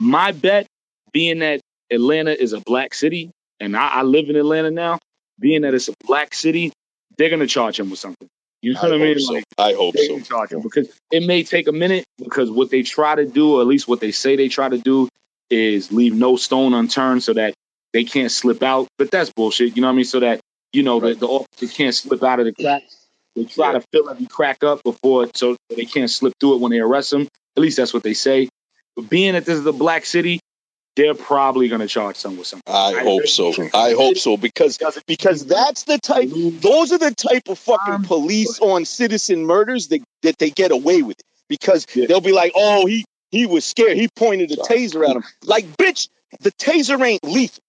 My bet, being that Atlanta is a black city, and I, I live in Atlanta now, being that it's a black city, they're going to charge him with something. You know I what I mean? so. Like, I hope so. charge him because it may take a minute because what they try to do, or at least what they say they try to do, is leave no stone unturned so that they can't slip out. But that's bullshit. You know what I mean? So that you know Right. the, the officer can't slip out of the cracks. They try to fill every crack up before so they can't slip through it when they arrest them. At least that's what they say. But being that this is a black city, they're probably gonna charge some with something. I hope so. I hope so because because that's the type. Those are the type of fucking police on citizen murders that that they get away with because Yeah. they'll be like, oh, he he was scared. He pointed a taser at him. Like, bitch, the taser ain't lethal.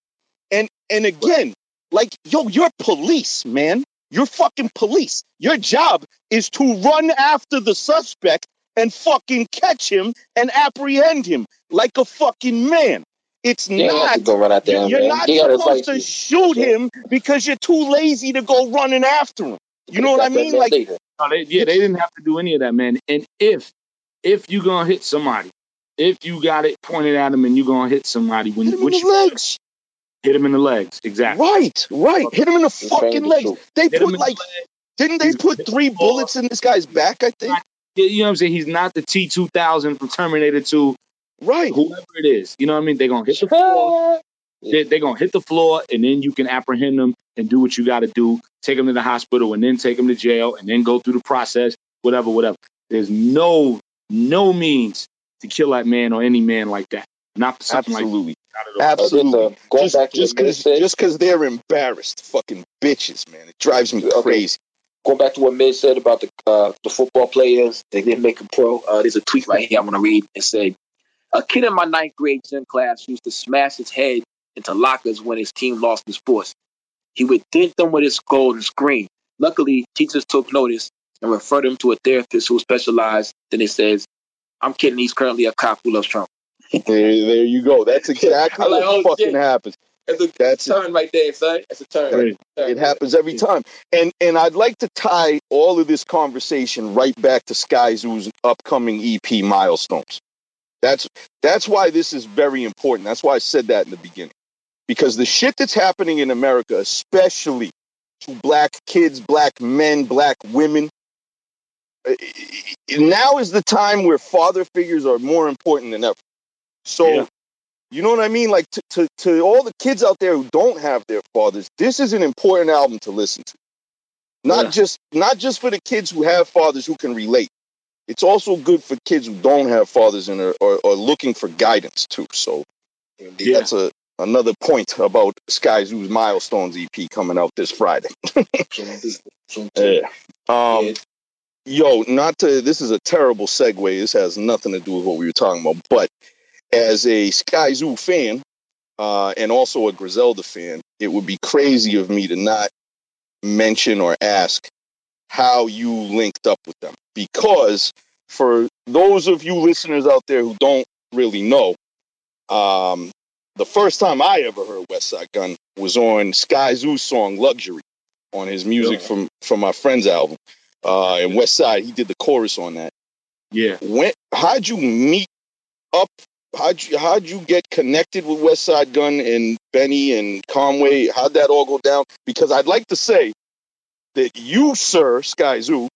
And and again, like, yo, you're police, man. You're fucking police. Your job is to run after the suspect and fucking catch him and apprehend him like a fucking man. It's You don't to go run out there, you're man. not He got his supposed to license. shoot him because you're too lazy to go running after him. You know what I mean? Like. No, they, yeah, they didn't have to do any of that, man. And if if you gonna hit somebody, if you got it pointed at him and you gonna hit somebody, when hit him in the legs. hit him in the legs, exactly. Right, right. Hit him in the fucking legs. They Hit put in the like, didn't they He's- put three bullets in this guy's back? I think. Yeah, you know what I'm saying? He's not the T two thousand from Terminator Two Right. whoever it is. You know what I mean? They're gonna hit the floor. They, they're gonna hit the floor, and then you can apprehend them and do what you got to do. Take them to the hospital, and then take them to jail, and then go through the process. Whatever, whatever. There's no no means to kill that man or any man like that. Not for something like Absolutely. that. Absolutely. Going Just, back to just what Miz cause just cause they're embarrassed, fucking bitches, man. It drives me Okay. crazy. Going back to what Miz said about the uh, the football players, they didn't make a pro. Uh, there's a tweet right here I'm gonna read. It said, "A kid in my ninth grade gym class used to smash his head into lockers when his team lost in sports. He would dent them with his and scream. Luckily, teachers took notice and referred him to a therapist who specialized. Then it says, "I'm kidding. He's currently a cop who loves Trump." There, there you go. That's exactly I'm like, what oh, fucking shit. happens. That's a That's it. turn right there, son. That's a turn. Right. It happens every time. And and I'd like to tie all of this conversation right back to Skyzoo's upcoming EP milestones. That's that's why this is very important. That's why I said that in the beginning. Because the shit that's happening in America, especially to black kids, black men, black women, eh, now is the time where father figures are more important than ever. So Yeah. You know what I mean? Like to, to, to all the kids out there who don't have their fathers, this is an important album to listen to. Not Yeah. just not just for the kids who have fathers who can relate. It's also good for kids who don't have fathers and are, are, are looking for guidance too. So Yeah. that's a another point about Skyzoo's Milestones EP coming out this Friday. Yeah. Um, Yeah. yo, not to this is a terrible segue. This has nothing to do with what we were talking about. But as a Skyzoo fan, uh, and also a Griselda fan, it would be crazy of me to not mention or ask how you linked up with them. Because for those of you listeners out there who don't really know, um, the first time I ever heard Westside Gunn was on Skyzoo's song Luxury on his music Yeah. from from my friend's album. Uh, and Westside, he did the chorus on that. Yeah. When how'd you meet up? How'd you how'd you get connected with Westside Gunn and Benny and Conway? How'd that all go down? Because I'd like to say that you, sir, Skyzoo,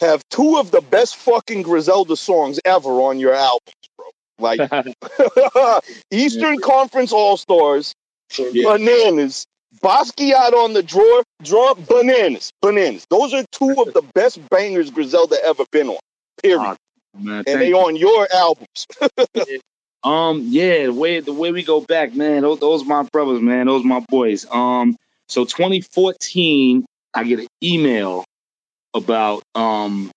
have two of the best fucking Griselda songs ever on your albums, bro. Like Eastern Conference All Stars, Yeah. bananas. Basquiat on the drawer, draw bananas, bananas. Those are two of the best bangers Griselda ever been on. Period. Man, and they you. on your albums. Um, yeah, the way the way we go back, man, those, those my brothers, man, those my boys. Um, so 2014, I get an email about um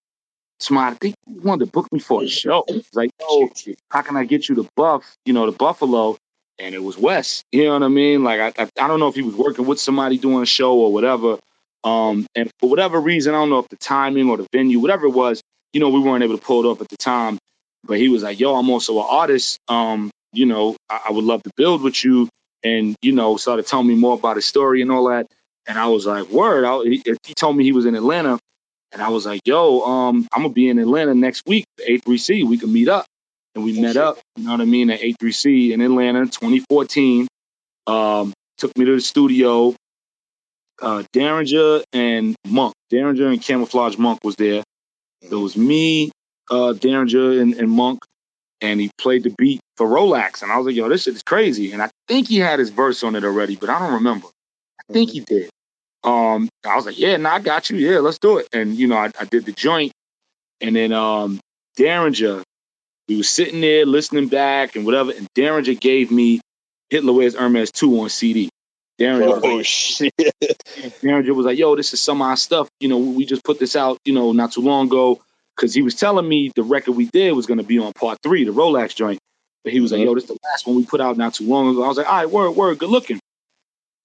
somebody I think wanted to book me for a show. Like, oh, how can I get you to Buff, you know, the Buffalo? And it was Wes. You know what I mean? Like I, I I don't know if he was working with somebody doing a show or whatever. Um, and for whatever reason, I don't know if the timing or the venue, whatever it was, you know, we weren't able to pull it off at the time. But he was like, "Yo, I'm also an artist. Um, you know, I, I would love to build with you." And you know, started telling me more about his story and all that. And I was like, "Word!" I, he, he told me he was in Atlanta, and I was like, "Yo, um, I'm gonna be in Atlanta next week, A3C. We can meet up." And we met up. You know what I mean? At A3C in Atlanta, 2014. Um, took me to the studio. Uh, Daringer and Monk, Daringer and Camouflage Monk was there. It was me, uh, Daringer and, and Monk, and he played the beat for Rolex. And I was like, yo, this shit is crazy. And I think he had his verse on it already, but I don't remember. I think he did. Um, I was like, yeah, nah, I got you. Yeah, let's do it. And, you know, I, I did the joint. And then um, Daringer, we were sitting there listening back and whatever. And Daringer gave me Hitler Wears Hermes 2 on CD. Daringer was like, Oh shit! Daringer was like, "Yo, this is some of our stuff. You know, we just put this out, you know, not too long ago." Because he was telling me the record we did was going to be on part three, the Rolex joint. But he was like, "Yo, this is the last one we put out not too long ago." I was like, "All right, word, word, good looking."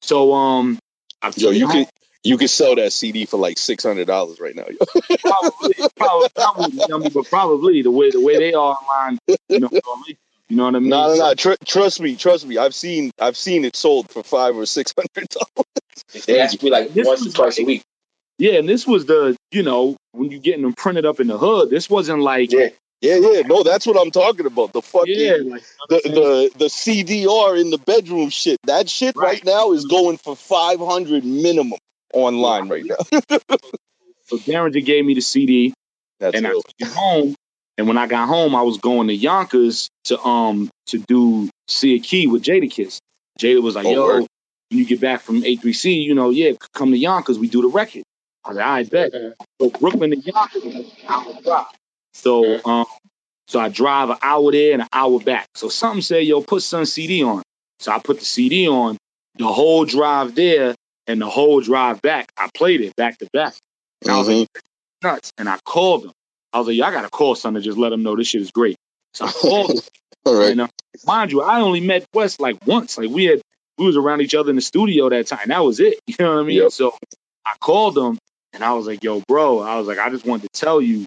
So, um, I Yo, you could you could sell that CD for like six hundred dollars right now. Yo. probably, probably, probably, you I mean, but probably the way the way they are online, you know, you know what I mean? No, no, no. Tr- trust me, trust me. I've seen I've seen it sold for five or six hundred dollars. They ask me like This once or was twice a week. Yeah, and this was the, you know, when you getting them printed up in the hood. This wasn't like, Yeah. Yeah, yeah. No, that's what I'm talking about. The fucking yeah, like, the, the the CDR in the bedroom shit. That shit right, Right. now is going for five hundred minimum online right now. so Daringer gave me the CD. That's and I took it home And when I got home, I was going to Yonkers to um to do see a key with Jadakiss. Jada was like, Oh, "Yo, word. when you get back from A3C, you know, yeah, come to Yonkers, we do the record." I was like, "I bet." So Brooklyn to Yonkers, hour drive. So um, so I drive an hour there and an hour back. So something said, "Yo, put some CD on." So I put the CD on the whole drive there and the whole drive back. I played it back to back. And I was like, nuts. And I called him. I was like, "Yo, I gotta call son to just let him know this shit is great. So I called him. All right. And, uh, mind you, I only met Wes like once. Like we had, we was around each other in the studio that time. That was it. You know what I mean? Yep. So I called him and I was like, "Yo, bro," I was like, "I just wanted to tell you,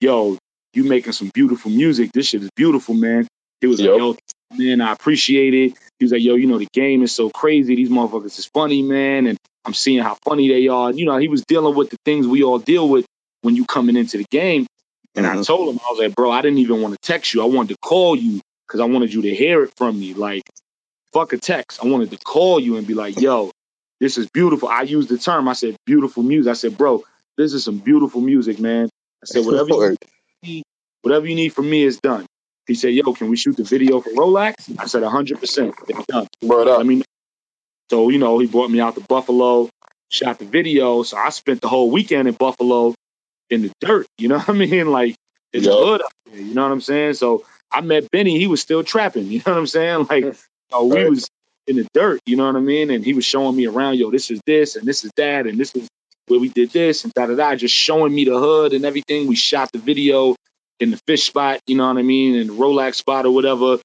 yo, you making some beautiful music. This shit is beautiful, man." He was Yep. like, "Yo, man, I appreciate it." He was like, "Yo, you know the game is so crazy. These motherfuckers is funny, man, and I'm seeing how funny they are." You know, he was dealing with the things we all deal with when you coming into the game. And I Mhm. told him, I was like, bro, I didn't even want to text you. I wanted to call you because I wanted you to hear it from me. Like, fuck a text. I wanted to call you and be like, yo, this is beautiful. I used the term. I said, beautiful music. I said, bro, this is some beautiful music, man. I said, whatever you need, whatever you need from me is done. He said, yo, can we shoot the video for Rolex? I said, 100%. It's done. Word up. Let me. So, you know, he brought me out to Buffalo, shot the video. So I spent the whole weekend in Buffalo in the dirt. You know what I mean? Like in the Yup. hood up there. You know what I'm saying? So I met Benny. He was still trapping. You know what I'm saying? Like you know, we Right. was in the dirt. You know what I mean? And he was showing me around. Yo, this is this and this is that and this is where we did this and da da da. Just showing me the hood and everything. We shot the video in the fish spot. You know what I mean? In the Rolex spot or whatever.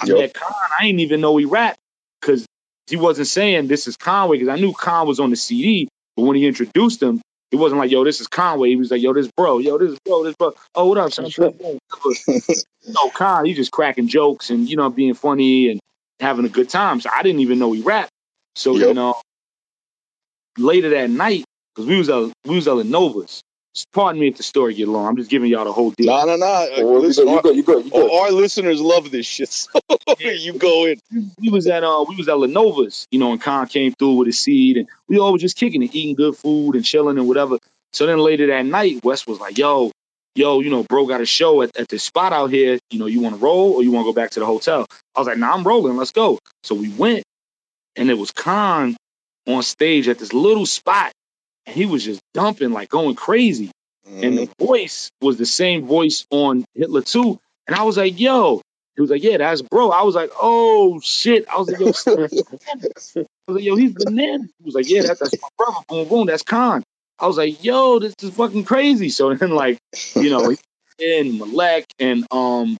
I Yup. met Khan. I didn't even know he rapped because he wasn't saying this is Conway because I knew Con was on the CD. But when he introduced him, it wasn't like, yo, this is Conway. He was like, yo, this bro, yo, this bro, this bro. Oh, what up, son? no, Con, he just cracking jokes and, you know, being funny and having a good time. So I didn't even know he rapped. So, Yep. you know, later that night, because we was at we was at Novas. Pardon me if the story get long. I'm just giving y'all the whole deal. Nah, nah, nah. Well, you listen, you our, you good, you good. our listeners love this shit. So you go in. we was at uh we was at Lenova's, you know, and Khan came through with his seed and we all was just kicking it, eating good food and chilling and whatever. So then later that night, Wes was like, yo, yo, you know, bro got a show at, at this spot out here. You know, you want to roll or you want to go back to the hotel? I was like, nah, I'm rolling. Let's go. So we went and it was Khan on stage at this little spot and he was just dumping, like going crazy. And the mm-hmm. voice was the same voice on Hitler 2. And I was like, yo, he was like, yeah, that's bro. I was like, oh shit. I was like, yo, I was like, yo, he's bananas. He was like, yeah, that's, that's my brother. Boom, boom, that's Khan. I was like, yo, this is fucking crazy. So then, like, you know, and Malek and um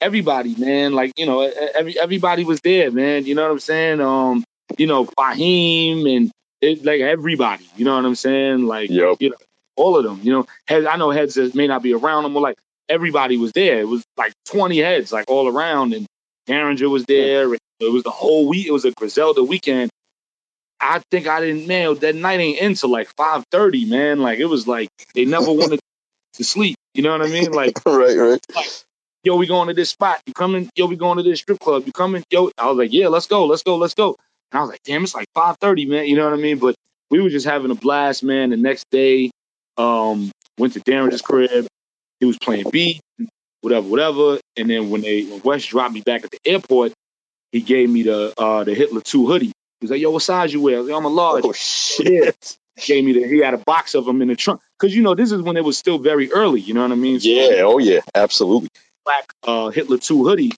everybody, man, like, you know, every everybody was there, man. You know what I'm saying? Um, you know, Fahim and it, like everybody. You know what I'm saying? Like, Yep. you know, all of them. You know, heads. I know heads that may not be around them, but like everybody was there. It was like 20 heads, like all around, and Daringer was there. It was the whole week. It was a Griselda weekend. I think I didn't man that night ain't until like 5:30, man. Like it was like they never wanted to sleep. You know what I mean? Like right, right. yo, we going to this spot. You coming? Yo, we going to this strip club. You coming? Yo, I was like, yeah, let's go, let's go, let's go. And I was like, damn, it's like five thirty, man. You know what I mean? But we were just having a blast, man. The next day, um, went to Darren's crib. He was playing beat, whatever, whatever. And then when they when Wes dropped me back at the airport, he gave me the uh the Hitler two hoodie. He was like, yo, what size you wear? I was like, I'm a large. Oh shit. Gave me the. He had a box of them in the trunk because you know this is when it was still very early. You know what I mean? So- Yeah. Oh yeah. Absolutely. black uh, Hitler 2 hoodie.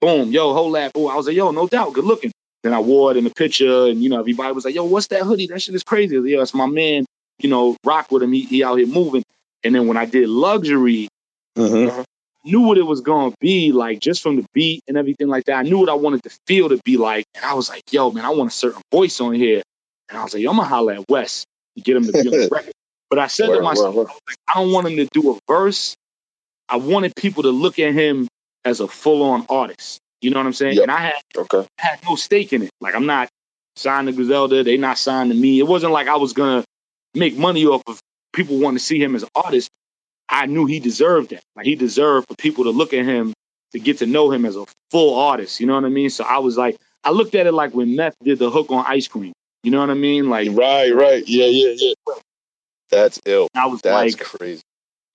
Boom, yo, whole lap. Oh, I was like, yo, no doubt, good looking. Then I wore it in the picture, and you know, everybody was like, yo, what's that hoodie? That shit is crazy. I was like, yo, it's my man. You know, rock with him. He, he out here moving. And then when I did luxury, Mm-hmm. Knew what it was gonna be like just from the beat and everything like that. I knew what I wanted the feel to be like, and I was like, yo, man, I want a certain voice on here. And I was like, yo, I'm gonna holler at Wes to get him to be on the record. But I said to myself, word, word. I don't want him to do a verse. I wanted people to look at him as a full on artist. You know what I'm saying? Yep. And I had Okay. had no stake in it. Like I'm not signed to Griselda. They not signed to me. It wasn't like I was gonna make money off of people wanting to see him as an artist. I knew he deserved that. Like he deserved for people to look at him to get to know him as a full artist. You know what I mean? So I was like, I looked at it like when Meth did the hook on ice cream. You know what I mean? Like Right. Right. Yeah. Yeah. Yeah. That's ill. I was That's like, crazy.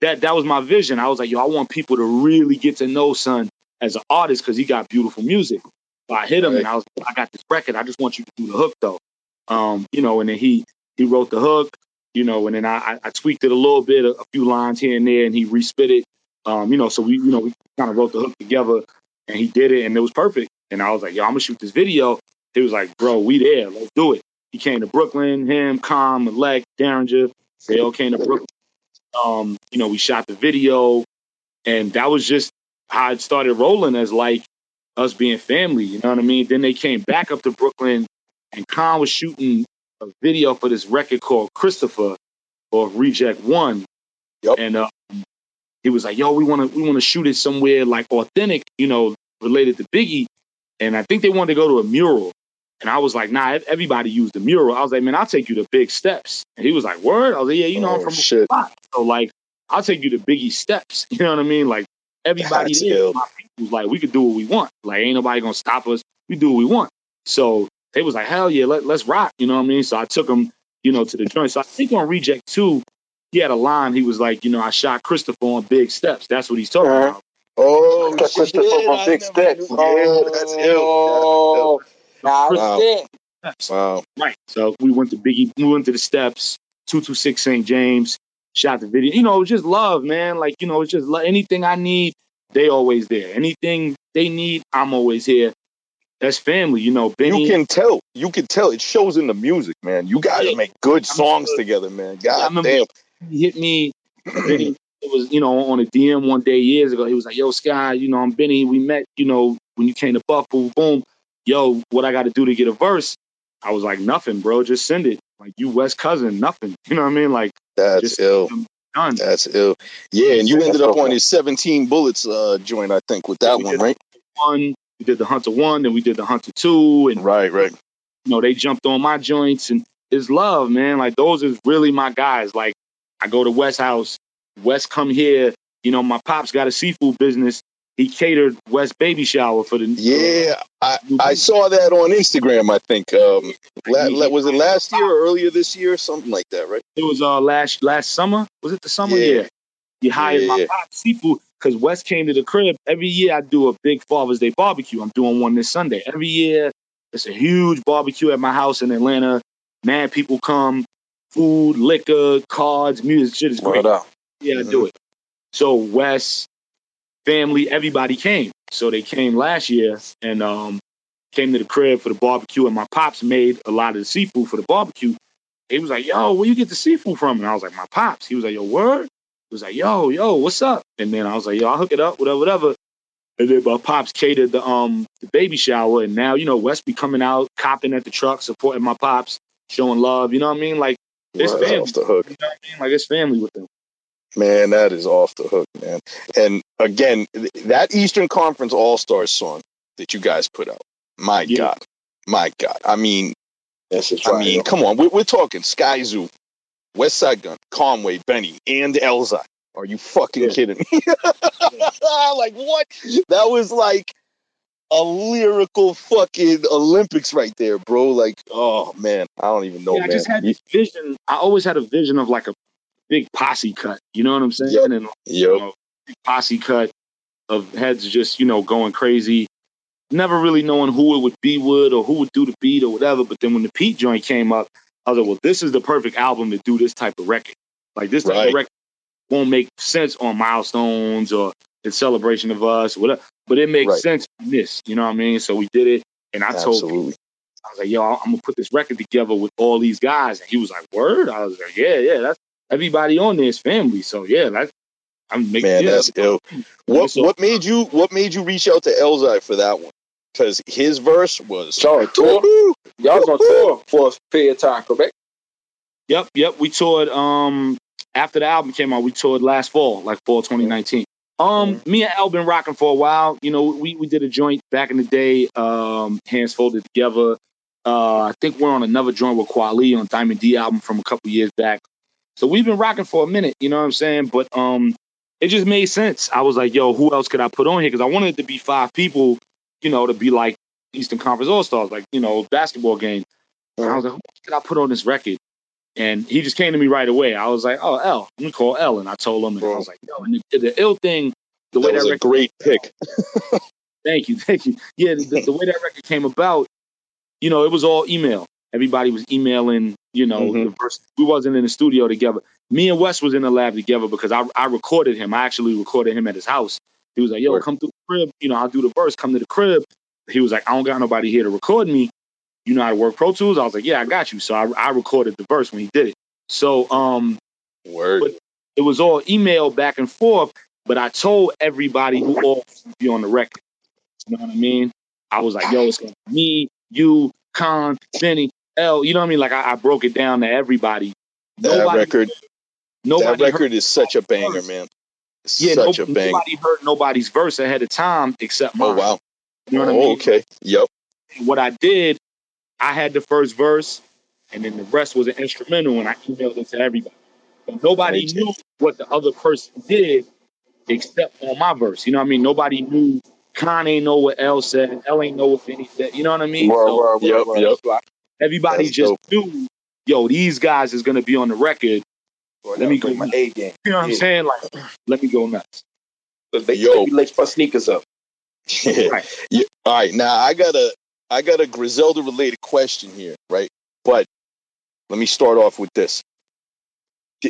that that was my vision. I was like, yo, I want people to really get to know Son as an artist because he got beautiful music. So I hit him and I was, I got this record. I just want you to do the hook though. Um, you know, and then he he wrote the hook, you know, and then I, I tweaked it a little bit, a, a few lines here and there, and he respit it. Um, you know, so we, you know, we kind of wrote the hook together, and he did it, and it was perfect. And I was like, yo, I'm gonna shoot this video. He was like, bro, we there, let's do it. He came to Brooklyn, him, Com, Elect, Daringer, they all came to Brooklyn. Um, you know, we shot the video, and that was just how it started rolling as like us being family. You know what I mean? Then they came back up to Brooklyn, and Khan was shooting a video for this record called Christopher or Reject One. Yep. And uh, he was like, "Yo, we want to we want to shoot it somewhere like authentic, you know, related to Biggie." And I think they wanted to go to a mural. And I was like, "Nah, everybody used the mural." I was like, "Man, I'll take you to Big Steps." And he was like, "Word?" I was like, "Yeah, you know, Oh, I'm from shit. a spot, so like, I'll take you to Biggie Steps." You know what I mean? Like everybody ill. like we could do what we want. Like ain't nobody gonna stop us. We do what we want. So they was like, "Hell yeah, let, let's rock." You know what I mean? So I took him, you know, to the joint. So I think on Reject Two, he had a line. He was like, "You know, I shot Christopher on Big Steps." That's what he's talking Uh-huh. about. Oh, That's shit. Christopher from I Big Steps. knew- Yeah, that's ill. Oh, nah, Wow. that's it. Steps. Wow. Right. So we went to Biggie, we went to the steps, 226 St. James, shot the video. You know, it's just love, man. Like, you know, it's just lo- anything I need, they always there. Anything they need, I'm always here. That's family, you know. Benny, You can tell. You can tell. It shows in the music, man. You guys Yeah. make good songs good. together, man. God damn. he hit me. Benny it was, you know, on a DM one day years ago. He was like, "Yo, Sky, you know, I'm Benny. We met, you know, when you came to Buff, boom, boom. Yo, what I got to do to get a verse?" I was like, "Nothing, bro. Just send it. Like you, West cousin, nothing. You know what I mean? Like That's ill. done." That's ill. Yeah, and you ended up on his 17 bullets uh, joint, I think, with that We one, right? One, we did the Hunter one, then we did the Hunter two, and Right, right. you know they jumped on my joints and it's love, man. Like those is really my guys. Like I go to West House, West come here. You know, my pops got a seafood business. He catered West baby shower for the Yeah, I, I saw that on Instagram, I think. Um, la, la, was it last year or earlier this year? Something like that, right? It was uh last last summer. Was it the summer? Yeah. Yeah. He hired Yeah, my yeah. pop seafood because West came to the crib. Every year I do a big Father's Day barbecue. I'm doing one this Sunday. Every year it's a huge barbecue at my house in Atlanta. Mad people come, food, liquor, cards, music, shit is great. Up. Yeah, I do it. So Wes, family, everybody came. So they came last year and um came to the crib for the barbecue, and my pops made a lot of the seafood for the barbecue. He was like, "Yo, where you get the seafood from?" And I was like, "My pops." He was like, "Yo, word." Was like, "Yo, yo, what's up?" And then I was like, "Yo, I'll hook it up, whatever, whatever." And then my pops catered the um the baby shower, and now you know Wes be coming out, copping at the truck, supporting my pops, showing love. You know what I mean? Like it's Wow, family. off the hook. You know what I mean? Like it's family with them. Man, that is off the hook, man. And again, that Eastern Conference All Stars song that you guys put out, my Yeah. God, my God. I mean, I mean, come on, we're, we're talking Skyzoo, Westside Gunn, Conway, Benny, and Elzhi. Are you fucking Yeah. kidding me? like what? That was like a lyrical fucking Olympics right there, bro. Like, oh man, I don't even know, yeah, I just had this vision. I always had a vision of like a big posse cut. You know what I'm saying? Yep. And you Yo, know, big posse cut of heads just you know going crazy. Never really knowing who it would be with or who would do the beat or whatever. But then when the Pete joint came up, I was like, well, this is the perfect album to do this type of record. Like this type Right. of record won't make sense on milestones or in celebration of us, or whatever. But it makes Right. sense in this. You know what I mean? So we did it, and I told absolutely. I was like, yo, I'm gonna put this record together with all these guys. And he was like, word? I was like, yeah, yeah, that's everybody on there is family. So yeah, that's I'm making Man, yeah, that's ill. What what made you what made you reach out to Elzhi for that one? Because his verse was Sorry, tour. Y'all was on tour for a period of time, correct? Yep, yep. We toured um after the album came out, we toured last fall, like fall 2019. Um, me and Al been rocking for a while. You know, we, we did a joint back in the day, um, hands folded together. Uh, I think we're on another joint with Kweli on Diamond D album from a couple years back. So we've been rocking for a minute, you know what I'm saying? But um, it just made sense. I was like, yo, who else could I put on here? Because I wanted it to be five people, you know, to be like Eastern Conference All Stars, like you know, basketball game. And I was like, who could I put on this record? And he just came to me right away. I was like, "Oh, L, let me call L." And I told him, and I was like, "Yo," and the, the ill thing, the That way was that a record, great pick. thank you, thank you. Yeah, the, the way that record came about, you know, it was all email. Everybody was emailing, you know, Mhm. the verse. We wasn't in the studio together. Me and Wes was in the lab together because I, I recorded him. I actually recorded him at his house. He was like, "Yo, come to the crib. You know, I'll do the verse. Come to the crib." He was like, "I don't got nobody here to record me. You know how to work Pro Tools?" I was like, "Yeah, I got you." So I, I recorded the verse when he did it. So um, Word. It was all email back and forth. But I told everybody who all be on the record. You know what I mean? I was like, "Yo, it's gonna be me, you, Con, Benny, L." You know what I mean? Like I, I broke it down to everybody. that record, nobody that record is such a banger, man. Yeah, such no- a banger. nobody heard nobody's verse ahead of time except oh, mine. Oh wow. You know what I Oh, mean? okay. Yep. what I did, I had the first verse, and then the rest was an instrumental, and I emailed it to everybody. But nobody knew what the other person did except on my verse. You know what I mean? Nobody knew. Con ain't know what L said. L ain't know what Benny said. You know what I mean? Word, So word, Yep, word. yep. Everybody That's just dope. knew, yo, these guys is gonna be on the record. Why- Let me go. my A game. You know what I'm Yeah. saying? Like, let me go nuts. They, Yo. they lace my sneakers up. Right. Yeah, All right. Now I got a I got a Griselda related question here, right? But let me start off with this.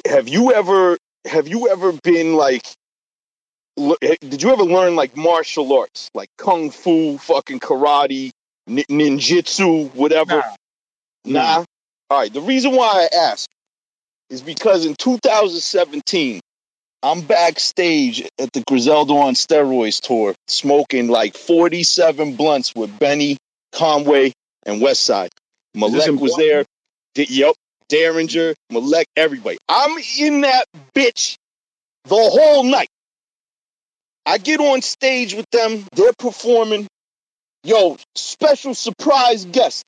Have you ever have you ever been like did you ever learn like martial arts, like kung fu, fucking karate, nin- ninjutsu, whatever? Nah. Nah. All right. The reason why I ask is because in 2017, I'm backstage at the Griselda on Steroids tour, smoking like 47 blunts with Benny, Conway, and Westside. Malek was there. D- yep. Daringer, Malek, everybody. I'm in that bitch the whole night. I get on stage with them. They're performing. Yo, special surprise guest.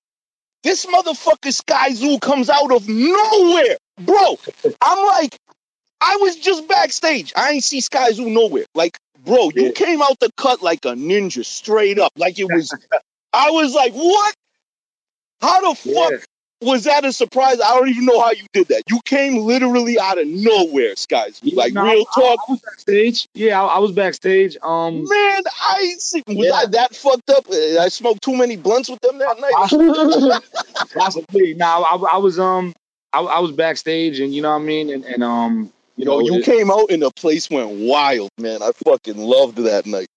This motherfucker Skyzoo comes out of nowhere. Bro, I'm like, I was just backstage. I ain't see Skyzoo nowhere. Like, bro, you Yeah. came out the cut like a ninja, straight up. Like it was, I was like, what? How the fuck Yeah. was that a surprise? I don't even know how you did that. You came literally out of nowhere, Skyzoo. Like, No, real I- talk. I, was backstage. Yeah, I, I was backstage. Um, Man, I ain't see. Was Yeah. I that fucked up? Uh, I smoked too many blunts with them that night. possibly. Now I, I was um, I, I was backstage, and you know what I mean, and, and um, you Yo, know, you it- came out and the place went wild, man. I fucking loved that night.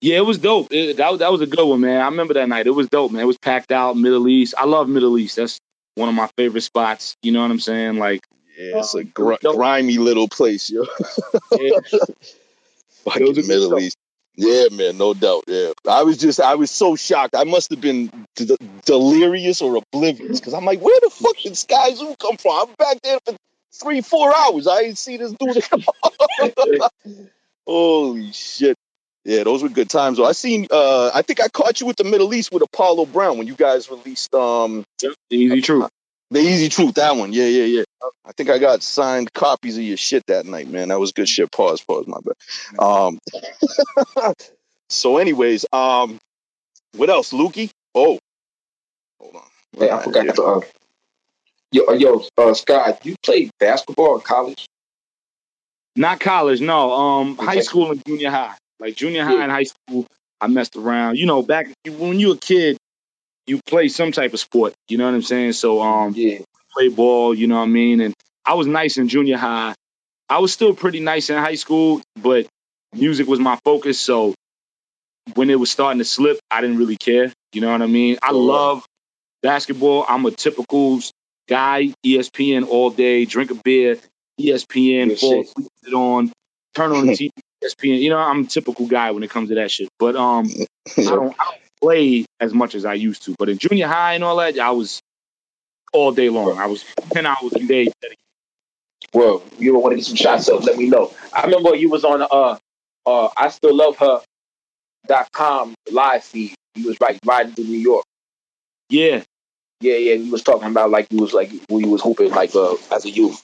yeah, it was dope. It, that was that was a good one, man. I remember that night. It was dope, man. It was packed out, Middle East. I love Middle East. That's one of my favorite spots. You know what I'm saying? Like, Yeah, it's a Um, gr- dope. grimy little place, yo. yeah, Fucking a Middle. East. Yeah, man, no doubt. Yeah, I was just, I was so shocked. I must have been d- delirious or oblivious because I'm like, where the fuck did Skyzoo come from? I'm back there for three, four hours. I ain't see this dude. Holy shit! Yeah, those were good times. Though I seen, uh, I think I caught you with the Middle East with Apollo Brown when you guys released um easy truth. The Easy Truth. That one, yeah, yeah, yeah. I think I got signed copies of your shit that night, man. That was good shit. Pause, pause, my bad. Um, so, anyways, um, what else, Lukey? Oh, hold on. Wait, I forgot to. Uh, yo, uh, yo, uh, Scott, you played basketball in college? Not college, no. Um, high school and junior high. Like junior high Yeah. and high school, I messed around. You know, back when you were a kid, you play some type of sport. You know what I'm saying? So, um, Yeah. play ball. You know what I mean? And I was nice in junior high. I was still pretty nice in high school, but music was my focus. So when it was starting to slip, I didn't really care. You know what I mean? I love basketball. I'm a typical guy. ESPN all day. Drink a beer. ESPN. Good fall shit. asleep, sit on. Turn on the TV. ESPN. You know, I'm a typical guy when it comes to that shit. But um, I don't, I don't play as much as I used to. But in junior high and all that, I was all day long. I was ten hours a day. Well, you ever want to get some shots up? Let me know. I remember you was on uh uh I still love her dot com live feed. You was right riding to New York. Yeah, Yeah, yeah. You was talking about like you was like when you was hooping like uh as a youth.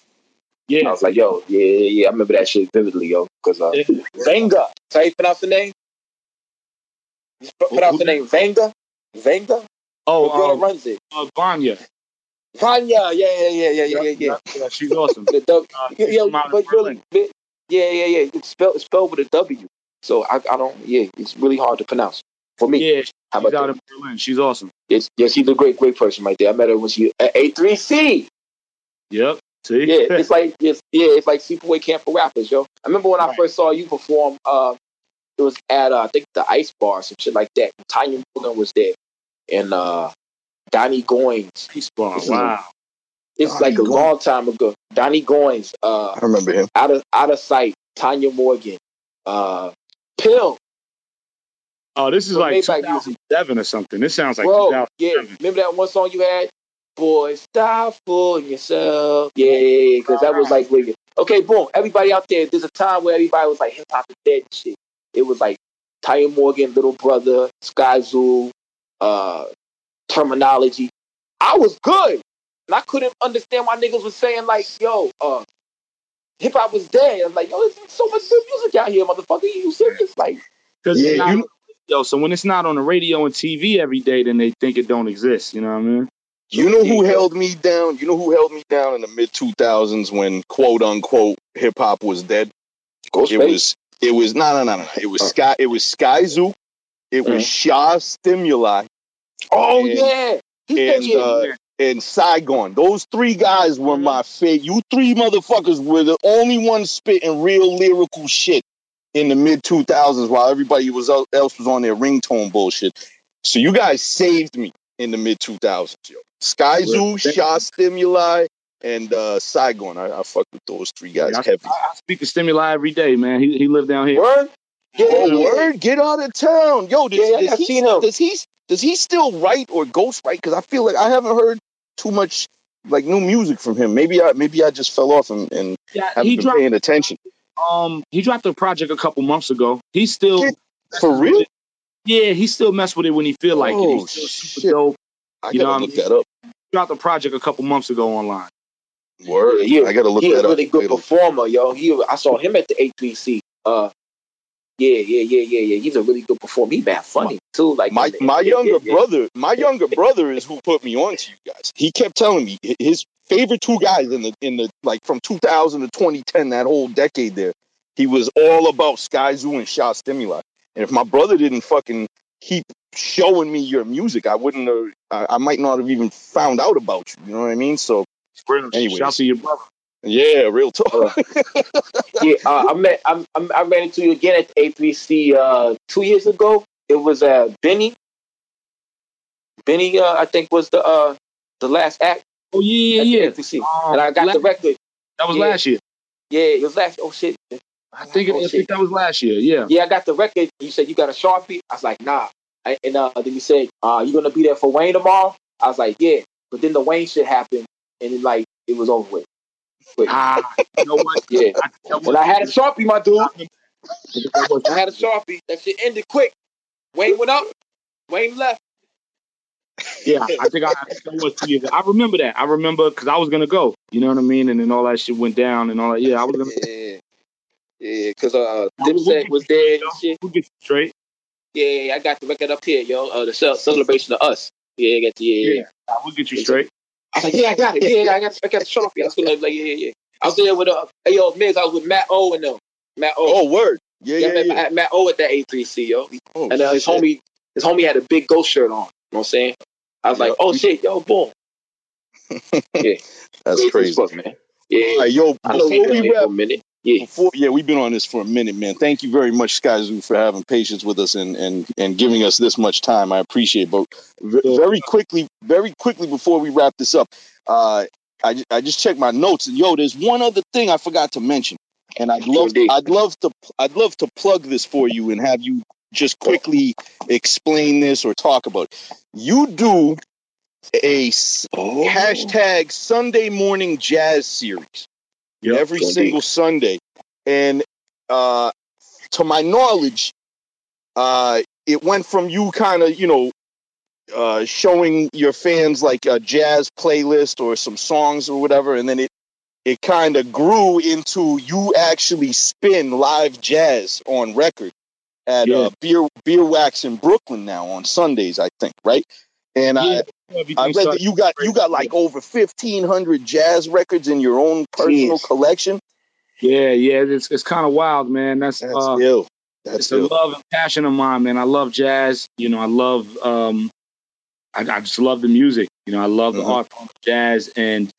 Yeah. I was like, yo, yeah, yeah, yeah. I remember that shit vividly, yo. Because uh, Yeah. Venga. That's how you pronounce the name? Pr- pronounce the name Venga? Venga? The girl Oh, that um, runs it. uh, Vanya. Tanya, yeah, yeah, yeah, yeah, yeah, yeah. yeah, she's awesome. The W, Uh, yeah, she's yeah, out but really, but- yeah, yeah, yeah. It's spelled, it's spelled with a W. So I, I don't, yeah, it's really hard to pronounce for me. yeah, How she's about out that? of Berlin. She's awesome. Yes, yeah, she's a great, great person right there. I met her when she at A3C. Yep. See? Yeah, it's like it's yeah, it's like Sleepaway Camp for rappers, yo. I remember when I first saw you perform. Uh, it was at uh, I think the Ice Bar, some shit like that. Tanya Morgan was there, and uh, Donnie Goines. Peace bomb. This Wow. It's Donnie like a Goines. long time ago. Donnie Goines, uh, I remember him. out of out of sight. Tanya Morgan, uh, Pill, Oh, this is Well, like Maybach music. 2007 or something. This sounds like bro. 2000. Yeah, remember that one song you had? Boy, stop fooling yourself. Yeah, yeah, because that was like wicked. Okay, boom. Everybody out there, there's a time where everybody was like hip hop is dead and shit. It was like Tanya Morgan, Little Brother, Skyzoo, uh, Termanology. I was good. And I couldn't understand why niggas was saying like, yo, uh, hip hop was dead. I'm like, yo, there's so much good music out here, motherfucker. You serious? Like, Because Yeah, it's not you- on the radio. So when it's not on the radio and TV every day, then they think it don't exist. You know what I mean? You know who held me down? You know who held me down in the mid 2000s when quote unquote hip hop was dead? Ghostface. It was it was no no no no. It was Sky it was Skyzoo. It was Sha Stimuli oh and- yeah. He and uh, and Saigon. Those three guys were my favorite. You three motherfuckers were the only ones spitting real lyrical shit in the mid 2000s while everybody was else was on their ringtone bullshit. So you guys saved me in the mid 2000s, yo. Sky Zoo, Sha Stimuli, and uh, Saigon. I, I fuck with those three guys Yeah, I- heavy. I speak of Stimuli every day, man. He he lived down here. Word? Yeah, Oh, yeah. word! Get out of town, yo. Does, Yeah, does I've he, seen him. Does he? Does he still write or ghost write? Because I feel like I haven't heard too much like new music from him. Maybe I maybe I just fell off and, and Yeah, haven't he been dropped paying attention. um he dropped a project a couple months ago. He still Shit, For real? yeah, he still mess with it when he feel like it. Oh, He's still super shit. dope. I You gotta know what look I that up. Dropped a project a couple months ago online. Word. Yeah, I gotta look He a that up. really good performer, yo. He, I saw him at the A3C. Uh, yeah, yeah, yeah, yeah, yeah. He's a really good performer. He bad funny too. Like my my yeah, younger yeah, yeah. brother, my younger brother is who put me on to you guys. He kept telling me his favorite two guys in the in the like from 2000 to 2010, that whole decade there. He was all about Skyzoo and Sha Stimuli. And if my brother didn't fucking keep showing me your music, I wouldn't have. I, I might not have even found out about you. You know what I mean? So, anyways, Shout to your brother. yeah, real talk. yeah, uh, I met. I, I, I ran into you again at the A3C uh, two years ago. It was uh, Benny. Benny, uh, I think, was the uh, the last act Oh yeah, yeah, yeah. A3C, Um, and I got la- the record. That was yeah. last year. Yeah, it was last. Oh shit! I think it, Oh, I think that was last year. Yeah. Yeah, I got the record. You said you got a sharpie. I was like, nah. I, and uh, then you said, uh, you gonna be there for Wayne tomorrow? I was like, yeah. But then the Wayne shit happened, and it, like it was over with. Quick. Ah, you know what? Yeah. I, And? I had a sharpie, my dude. I had a sharpie. That shit ended quick. Wayne went up. Wayne left. Yeah, I think I, I think was two years. I remember that. I remember because I was gonna go. You know what I mean? And then all that shit went down and all that. Yeah, I was gonna. Yeah, yeah. Cause uh, Dipset was there and shit. We'll get you straight. Yeah, I got the record up here, yo. Uh, the celebration of us. Yeah, I got the yeah, yeah. Yeah, we'll get you straight. I was like, yeah, I got it. Yeah, I got, I got the sharpie. I was like, yeah, yeah, yeah. I was there with uh, hey, yo, Migs. I was with Matt O and them. Matt O. Oh, word. Yeah, yeah, yeah, Matt, yeah. Matt- Matt O at that A3C, yo. Oh, And uh, his shit. homie, his homie had a big ghost shirt on. You know what I'm saying? I was like, oh shit, yo, boom. yeah, That's crazy. Fuck, man. Yeah, right, yo, I before we we for wrap. Yeah, before yeah we've been on this for a minute man. Thank you very much Skyzoo for having patience with us and and and giving us this much time. I appreciate it. But very quickly very quickly before we wrap this up uh I, I just checked my notes. And yo there's one other thing i forgot to mention and i'd love Indeed. i'd love to i'd love to plug this for you and have you just quickly explain this or talk about it. you do a Oh. hashtag sunday morning jazz series Yep. every Indeed. single Sunday. And uh, to my knowledge, uh, it went from you kind of, you know, uh, showing your fans like a jazz playlist or some songs or whatever, and then it it kind of grew into you actually spin live jazz on record at Yeah. uh, Beer Beer Wax in Brooklyn now on Sundays, I think, right? And Yeah, I I read that you got you got like over fifteen hundred jazz records in your own personal Jeez. collection. Yeah, yeah, it's it's kind of wild, man. That's, That's uh, ill. That's it's a love and passion of mine, man. I love jazz. You know, I love um, I, I just love the music. You know, I love Mhm. the art form of jazz, and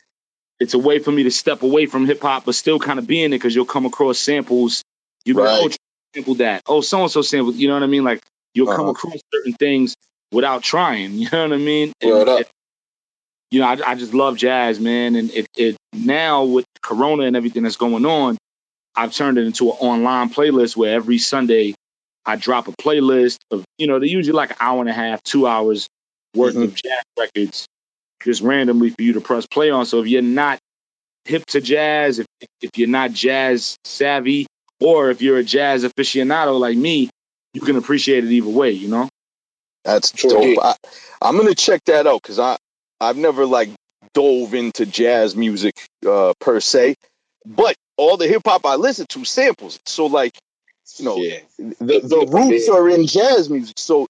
it's a way for me to step away from hip hop, but still kind of be in it because you'll come across samples. You Right. oh, sample that. Oh, so and so sample. You know what I mean? Like you'll come Uh-huh. across certain things without trying. You know what I mean? Word up. and, you know, I, I just love jazz, man, and it it now with Corona and everything that's going on, I've turned it into an online playlist where every Sunday I drop a playlist of you know they're usually like an hour and a half, two hours worth Mhm. of jazz records, just randomly for you to press play on. So if you're not hip to jazz, if if you're not jazz savvy, or if you're a jazz aficionado like me, you can appreciate it either way. You know. That's Sure dope. did. I, I'm gonna check that out because I I've never like dove into jazz music uh, per se, but all the hip hop I listen to samples. So like you know Yeah. the the roots are in jazz music. So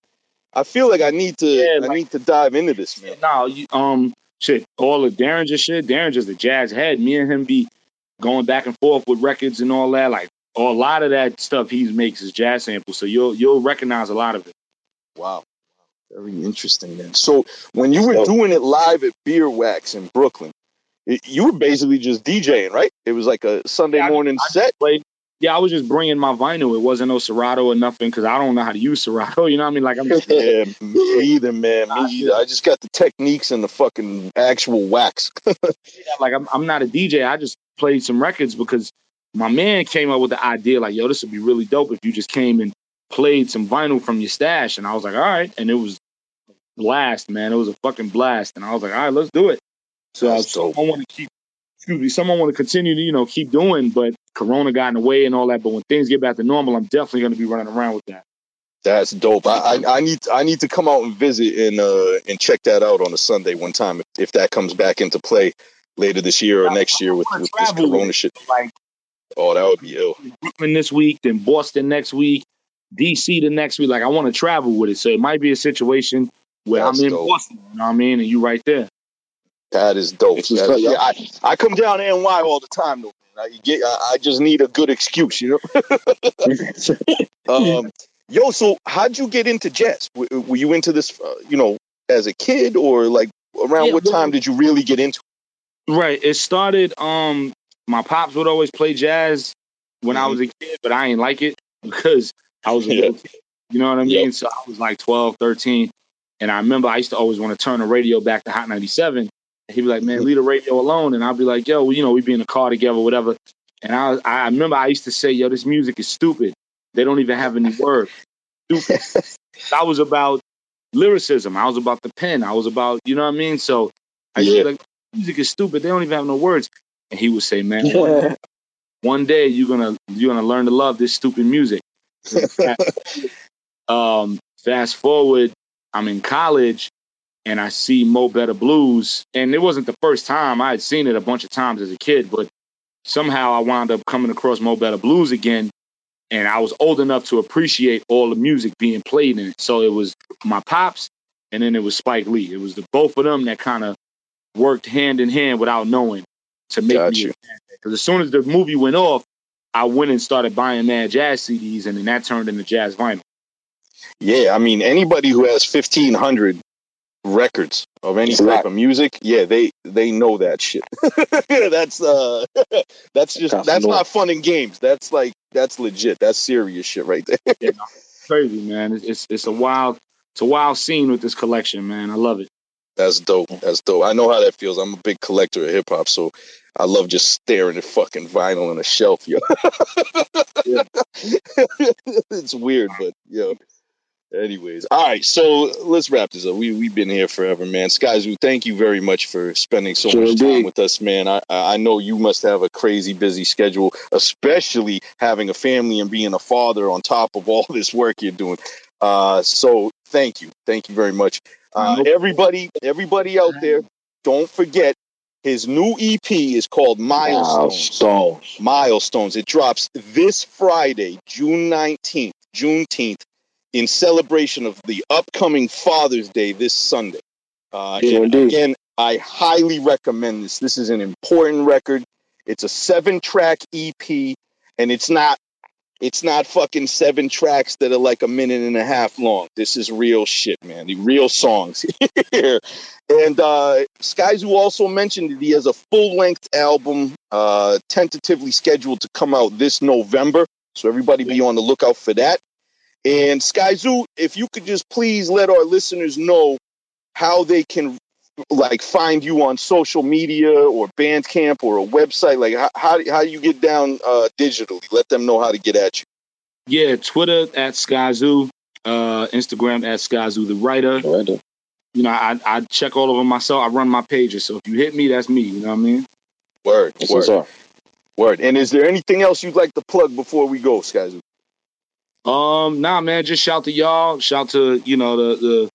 I feel like I need to Yeah, I need to dive into this, man. No, you, um, shit, all of Daringer shit. Daringer's the jazz head. Me and him be going back and forth with records and all that. Like, a lot of that stuff he makes is jazz samples. So you'll you'll recognize a lot of it. Wow. Very interesting, man. So when you were oh. doing it live at Beer Wax in Brooklyn, it, you were basically just DJing, right? It was like a Sunday Yeah, morning I set. Played. Yeah, I was just bringing my vinyl. It wasn't no Serato or nothing because I don't know how to use Serato. You know what I mean? Like I'm just Yeah, me either, man. Nah, Me either. I just got the techniques and the fucking actual wax. like I'm, I'm not a DJ. I just played some records because my man came up with the idea like, yo, this would be really dope if you just came and played some vinyl from your stash. And I was like, all right. And it was a blast, man. It was a fucking blast. And I was like, all right, let's do it. So I That's dope. someone want to keep, excuse me, someone want to continue to, you know, keep doing, but Corona got in the way and all that. But when things get back to normal, I'm definitely going to be running around with that. That's dope. I, I I need I need to come out and visit and uh and check that out on a Sunday one time if, if that comes back into play later this year or next year with, with this Corona shit. Like Oh, that would be ill. Brooklyn this week, then Boston next week, DC the next week. Like I want to travel with it. So it might be a situation where That's I'm in dope. Boston, you know what I mean? And you right there. That is dope. That- yeah, I, I come down to NY all the time though. I, get, I, I just need a good excuse, you know. Um, yo, so how'd you get into jazz? W- were you into this, uh, you know, as a kid, or like around Yeah, what time did you really get into? it? Right. It started um my pops would always play jazz when I Mhm. was a kid, but I ain't like it because I was a Yeah. You know what I mean? Yep. So I was like 12, 13. And I remember I used to always want to turn the radio back to Hot 97. And he'd be like, Mm-hmm. man, leave the radio alone. And I'd be like, yo, well, you know, we'd be in the car together, whatever. And I, I remember I used to say, yo, this music is stupid. They don't even have any words. Stupid. I was about lyricism. I was about the pen. I was about, you know what I mean? So I used to be Yeah. like, music is stupid. They don't even have no words. And he would say, man, one, one day you're gonna you're gonna learn to love this stupid music. Um, fast forward, I'm in college and I see Mo Better Blues. And it wasn't the first time I had seen it a bunch of times as a kid, but somehow I wound up coming across Mo Better Blues again. And I was old enough to appreciate all the music being played in it. So it was my pops and then it was Spike Lee. It was the both of them that kind of worked hand in hand without knowing to make Got me you. because as soon as the movie went off, I went and started buying mad jazz CDs, and then that turned into jazz vinyl. Yeah, I mean anybody who has fifteen hundred records of any It's type lot. of music, yeah, they they know that shit. that's uh that's just That's that's not fun and games. That's like that's legit. That's serious shit right there. Crazy man, it's, it's it's a wild it's a wild scene with this collection, man. I love it. That's dope. That's dope. I know how that feels. I'm a big collector of hip hop, so I love just staring at fucking vinyl on a shelf, yo. Yeah. it's weird, but yo. Anyways, all right. So let's wrap this up. We we've been here forever, man. Skyzoo, thank you very much for spending so Sure much time did. with us, man. I I know you must have a crazy busy schedule, especially having a family and being a father on top of all this work you're doing. Uh, so thank you, thank you very much. Uh, everybody, everybody out there, don't forget his new EP is called Milestones. Milestones. Milestones. It drops this Friday, June 19th, Juneteenth, in celebration of the upcoming Father's Day this Sunday. Uh, Yeah, and again, I highly recommend this. This is an important record. It's a seven-track EP, and it's not it's not fucking seven tracks that are like a minute and a half long. This is real shit, man. The real songs here. And uh, Skyzoo also mentioned that he has a full-length album uh, tentatively scheduled to come out this November. So everybody be on the lookout for that. And Skyzoo, if you could just please let our listeners know how they can like find you on social media or Bandcamp or a website. Like how how, how do you get down uh, digitally? Let them know how to get at you. Yeah, Twitter at Skyzoo, uh, Instagram at Skyzoo the writer. Right there. You know, I I check all of them myself. I run my pages, so if you hit me, that's me. You know what I mean? Word, That's word, up. word. And is there anything else you'd like to plug before we go, Skyzoo? Um, nah, man, just shout to y'all. Shout to you know the the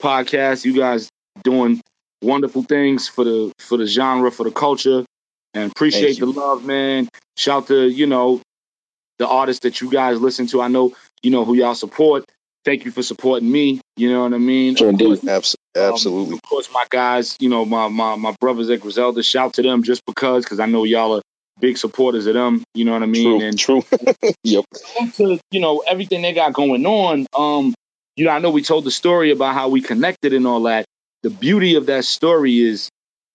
podcast. You guys doing wonderful things for the for the genre for the culture, and appreciate the love, man. Shout to you know the artists that you guys listen to. I know you know who y'all support. Thank you for supporting me. You know what I mean. Sure indeed. course, um, absolutely. of course, my guys, you know, my my my brothers at Griselda, shout to them just because, because I know y'all are big supporters of them. You know what I mean? true, And true. yep. to you know everything they got going on. Um, you know, I know we told the story about how we connected and all that. The beauty of that story is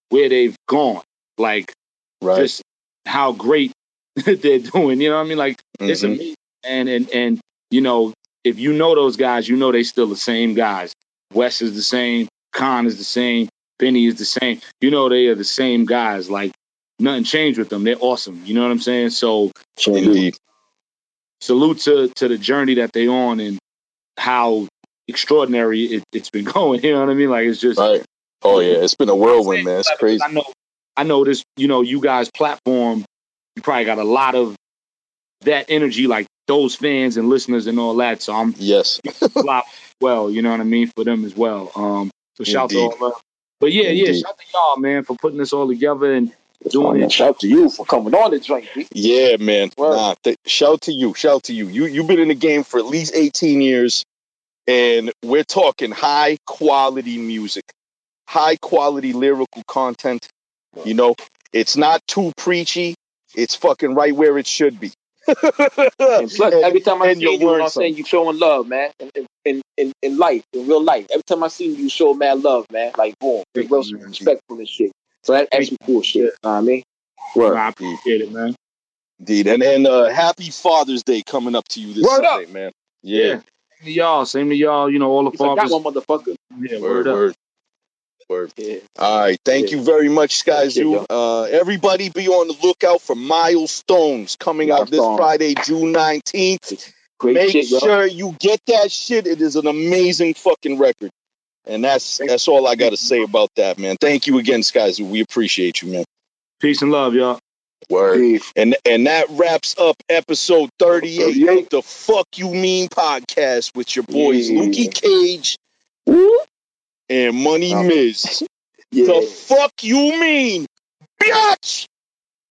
where they've gone, like Right. just how great they're doing. You know what I mean? Like it's Mhm. amazing. And and and you know, if you know those guys, you know they still the same guys. Wes is the same, Con is the same, Benny is the same. You know they are the same guys. Like nothing changed with them. They're awesome. You know what I'm saying? So Sure indeed. Indeed. salute to to the journey that they on and how extraordinary it, it's been going. You know what I mean? Like it's just Right. Oh yeah, it's been a whirlwind, man. It's crazy. I know, I know this. You know, you guys platform. You probably got a lot of that energy, like those fans and listeners and all that. So I'm Yes. flop well. You know what I mean for them as well. Um, so shout Indeed. to all of. But yeah, yeah, shout to y'all, man, for putting this all together and doing Man, it. shout to you for coming on the joint. Yeah, man. Word. Nah, th- shout to you. Shout to you. You you've been in the game for at least 18 years and we're talking high quality music. High quality lyrical content. You know, it's not too preachy. It's fucking right where it should be. And plus, every time I see you'll you, you know what I'm saying, something. you showing love, man. In, in, in, in life, in real life. Every time I see you, you show mad love, man. Like, boom. Thank real you, man. respectful and shit. So that, that's some cool shit. You know what I mean? Word. I appreciate it, man. Indeed. And and uh happy Father's Day coming up to you this Word Sunday, man. Yeah. Same to y'all. Same to y'all. You know, all the You forgot fathers. one motherfucker. Yeah, Word, word up. word. Word. Yeah. All right. Thank Yeah. you very much, Sky you, Zoo. Uh, everybody be on the lookout for Milestones coming out this Friday, June 19th. Great Make shit, yo. sure you get that shit. It is an amazing fucking record. And that's that's all I got to say about that, man. Thank you again, Skyzoo. We appreciate you, man. Peace and love, y'all. Word. Peace. And and that wraps up episode 38 of the Fuck You Mean podcast with your boys Yeah. Lukey Cage Woo. and Money Um, Miz. Yeah. The fuck you mean, bitch?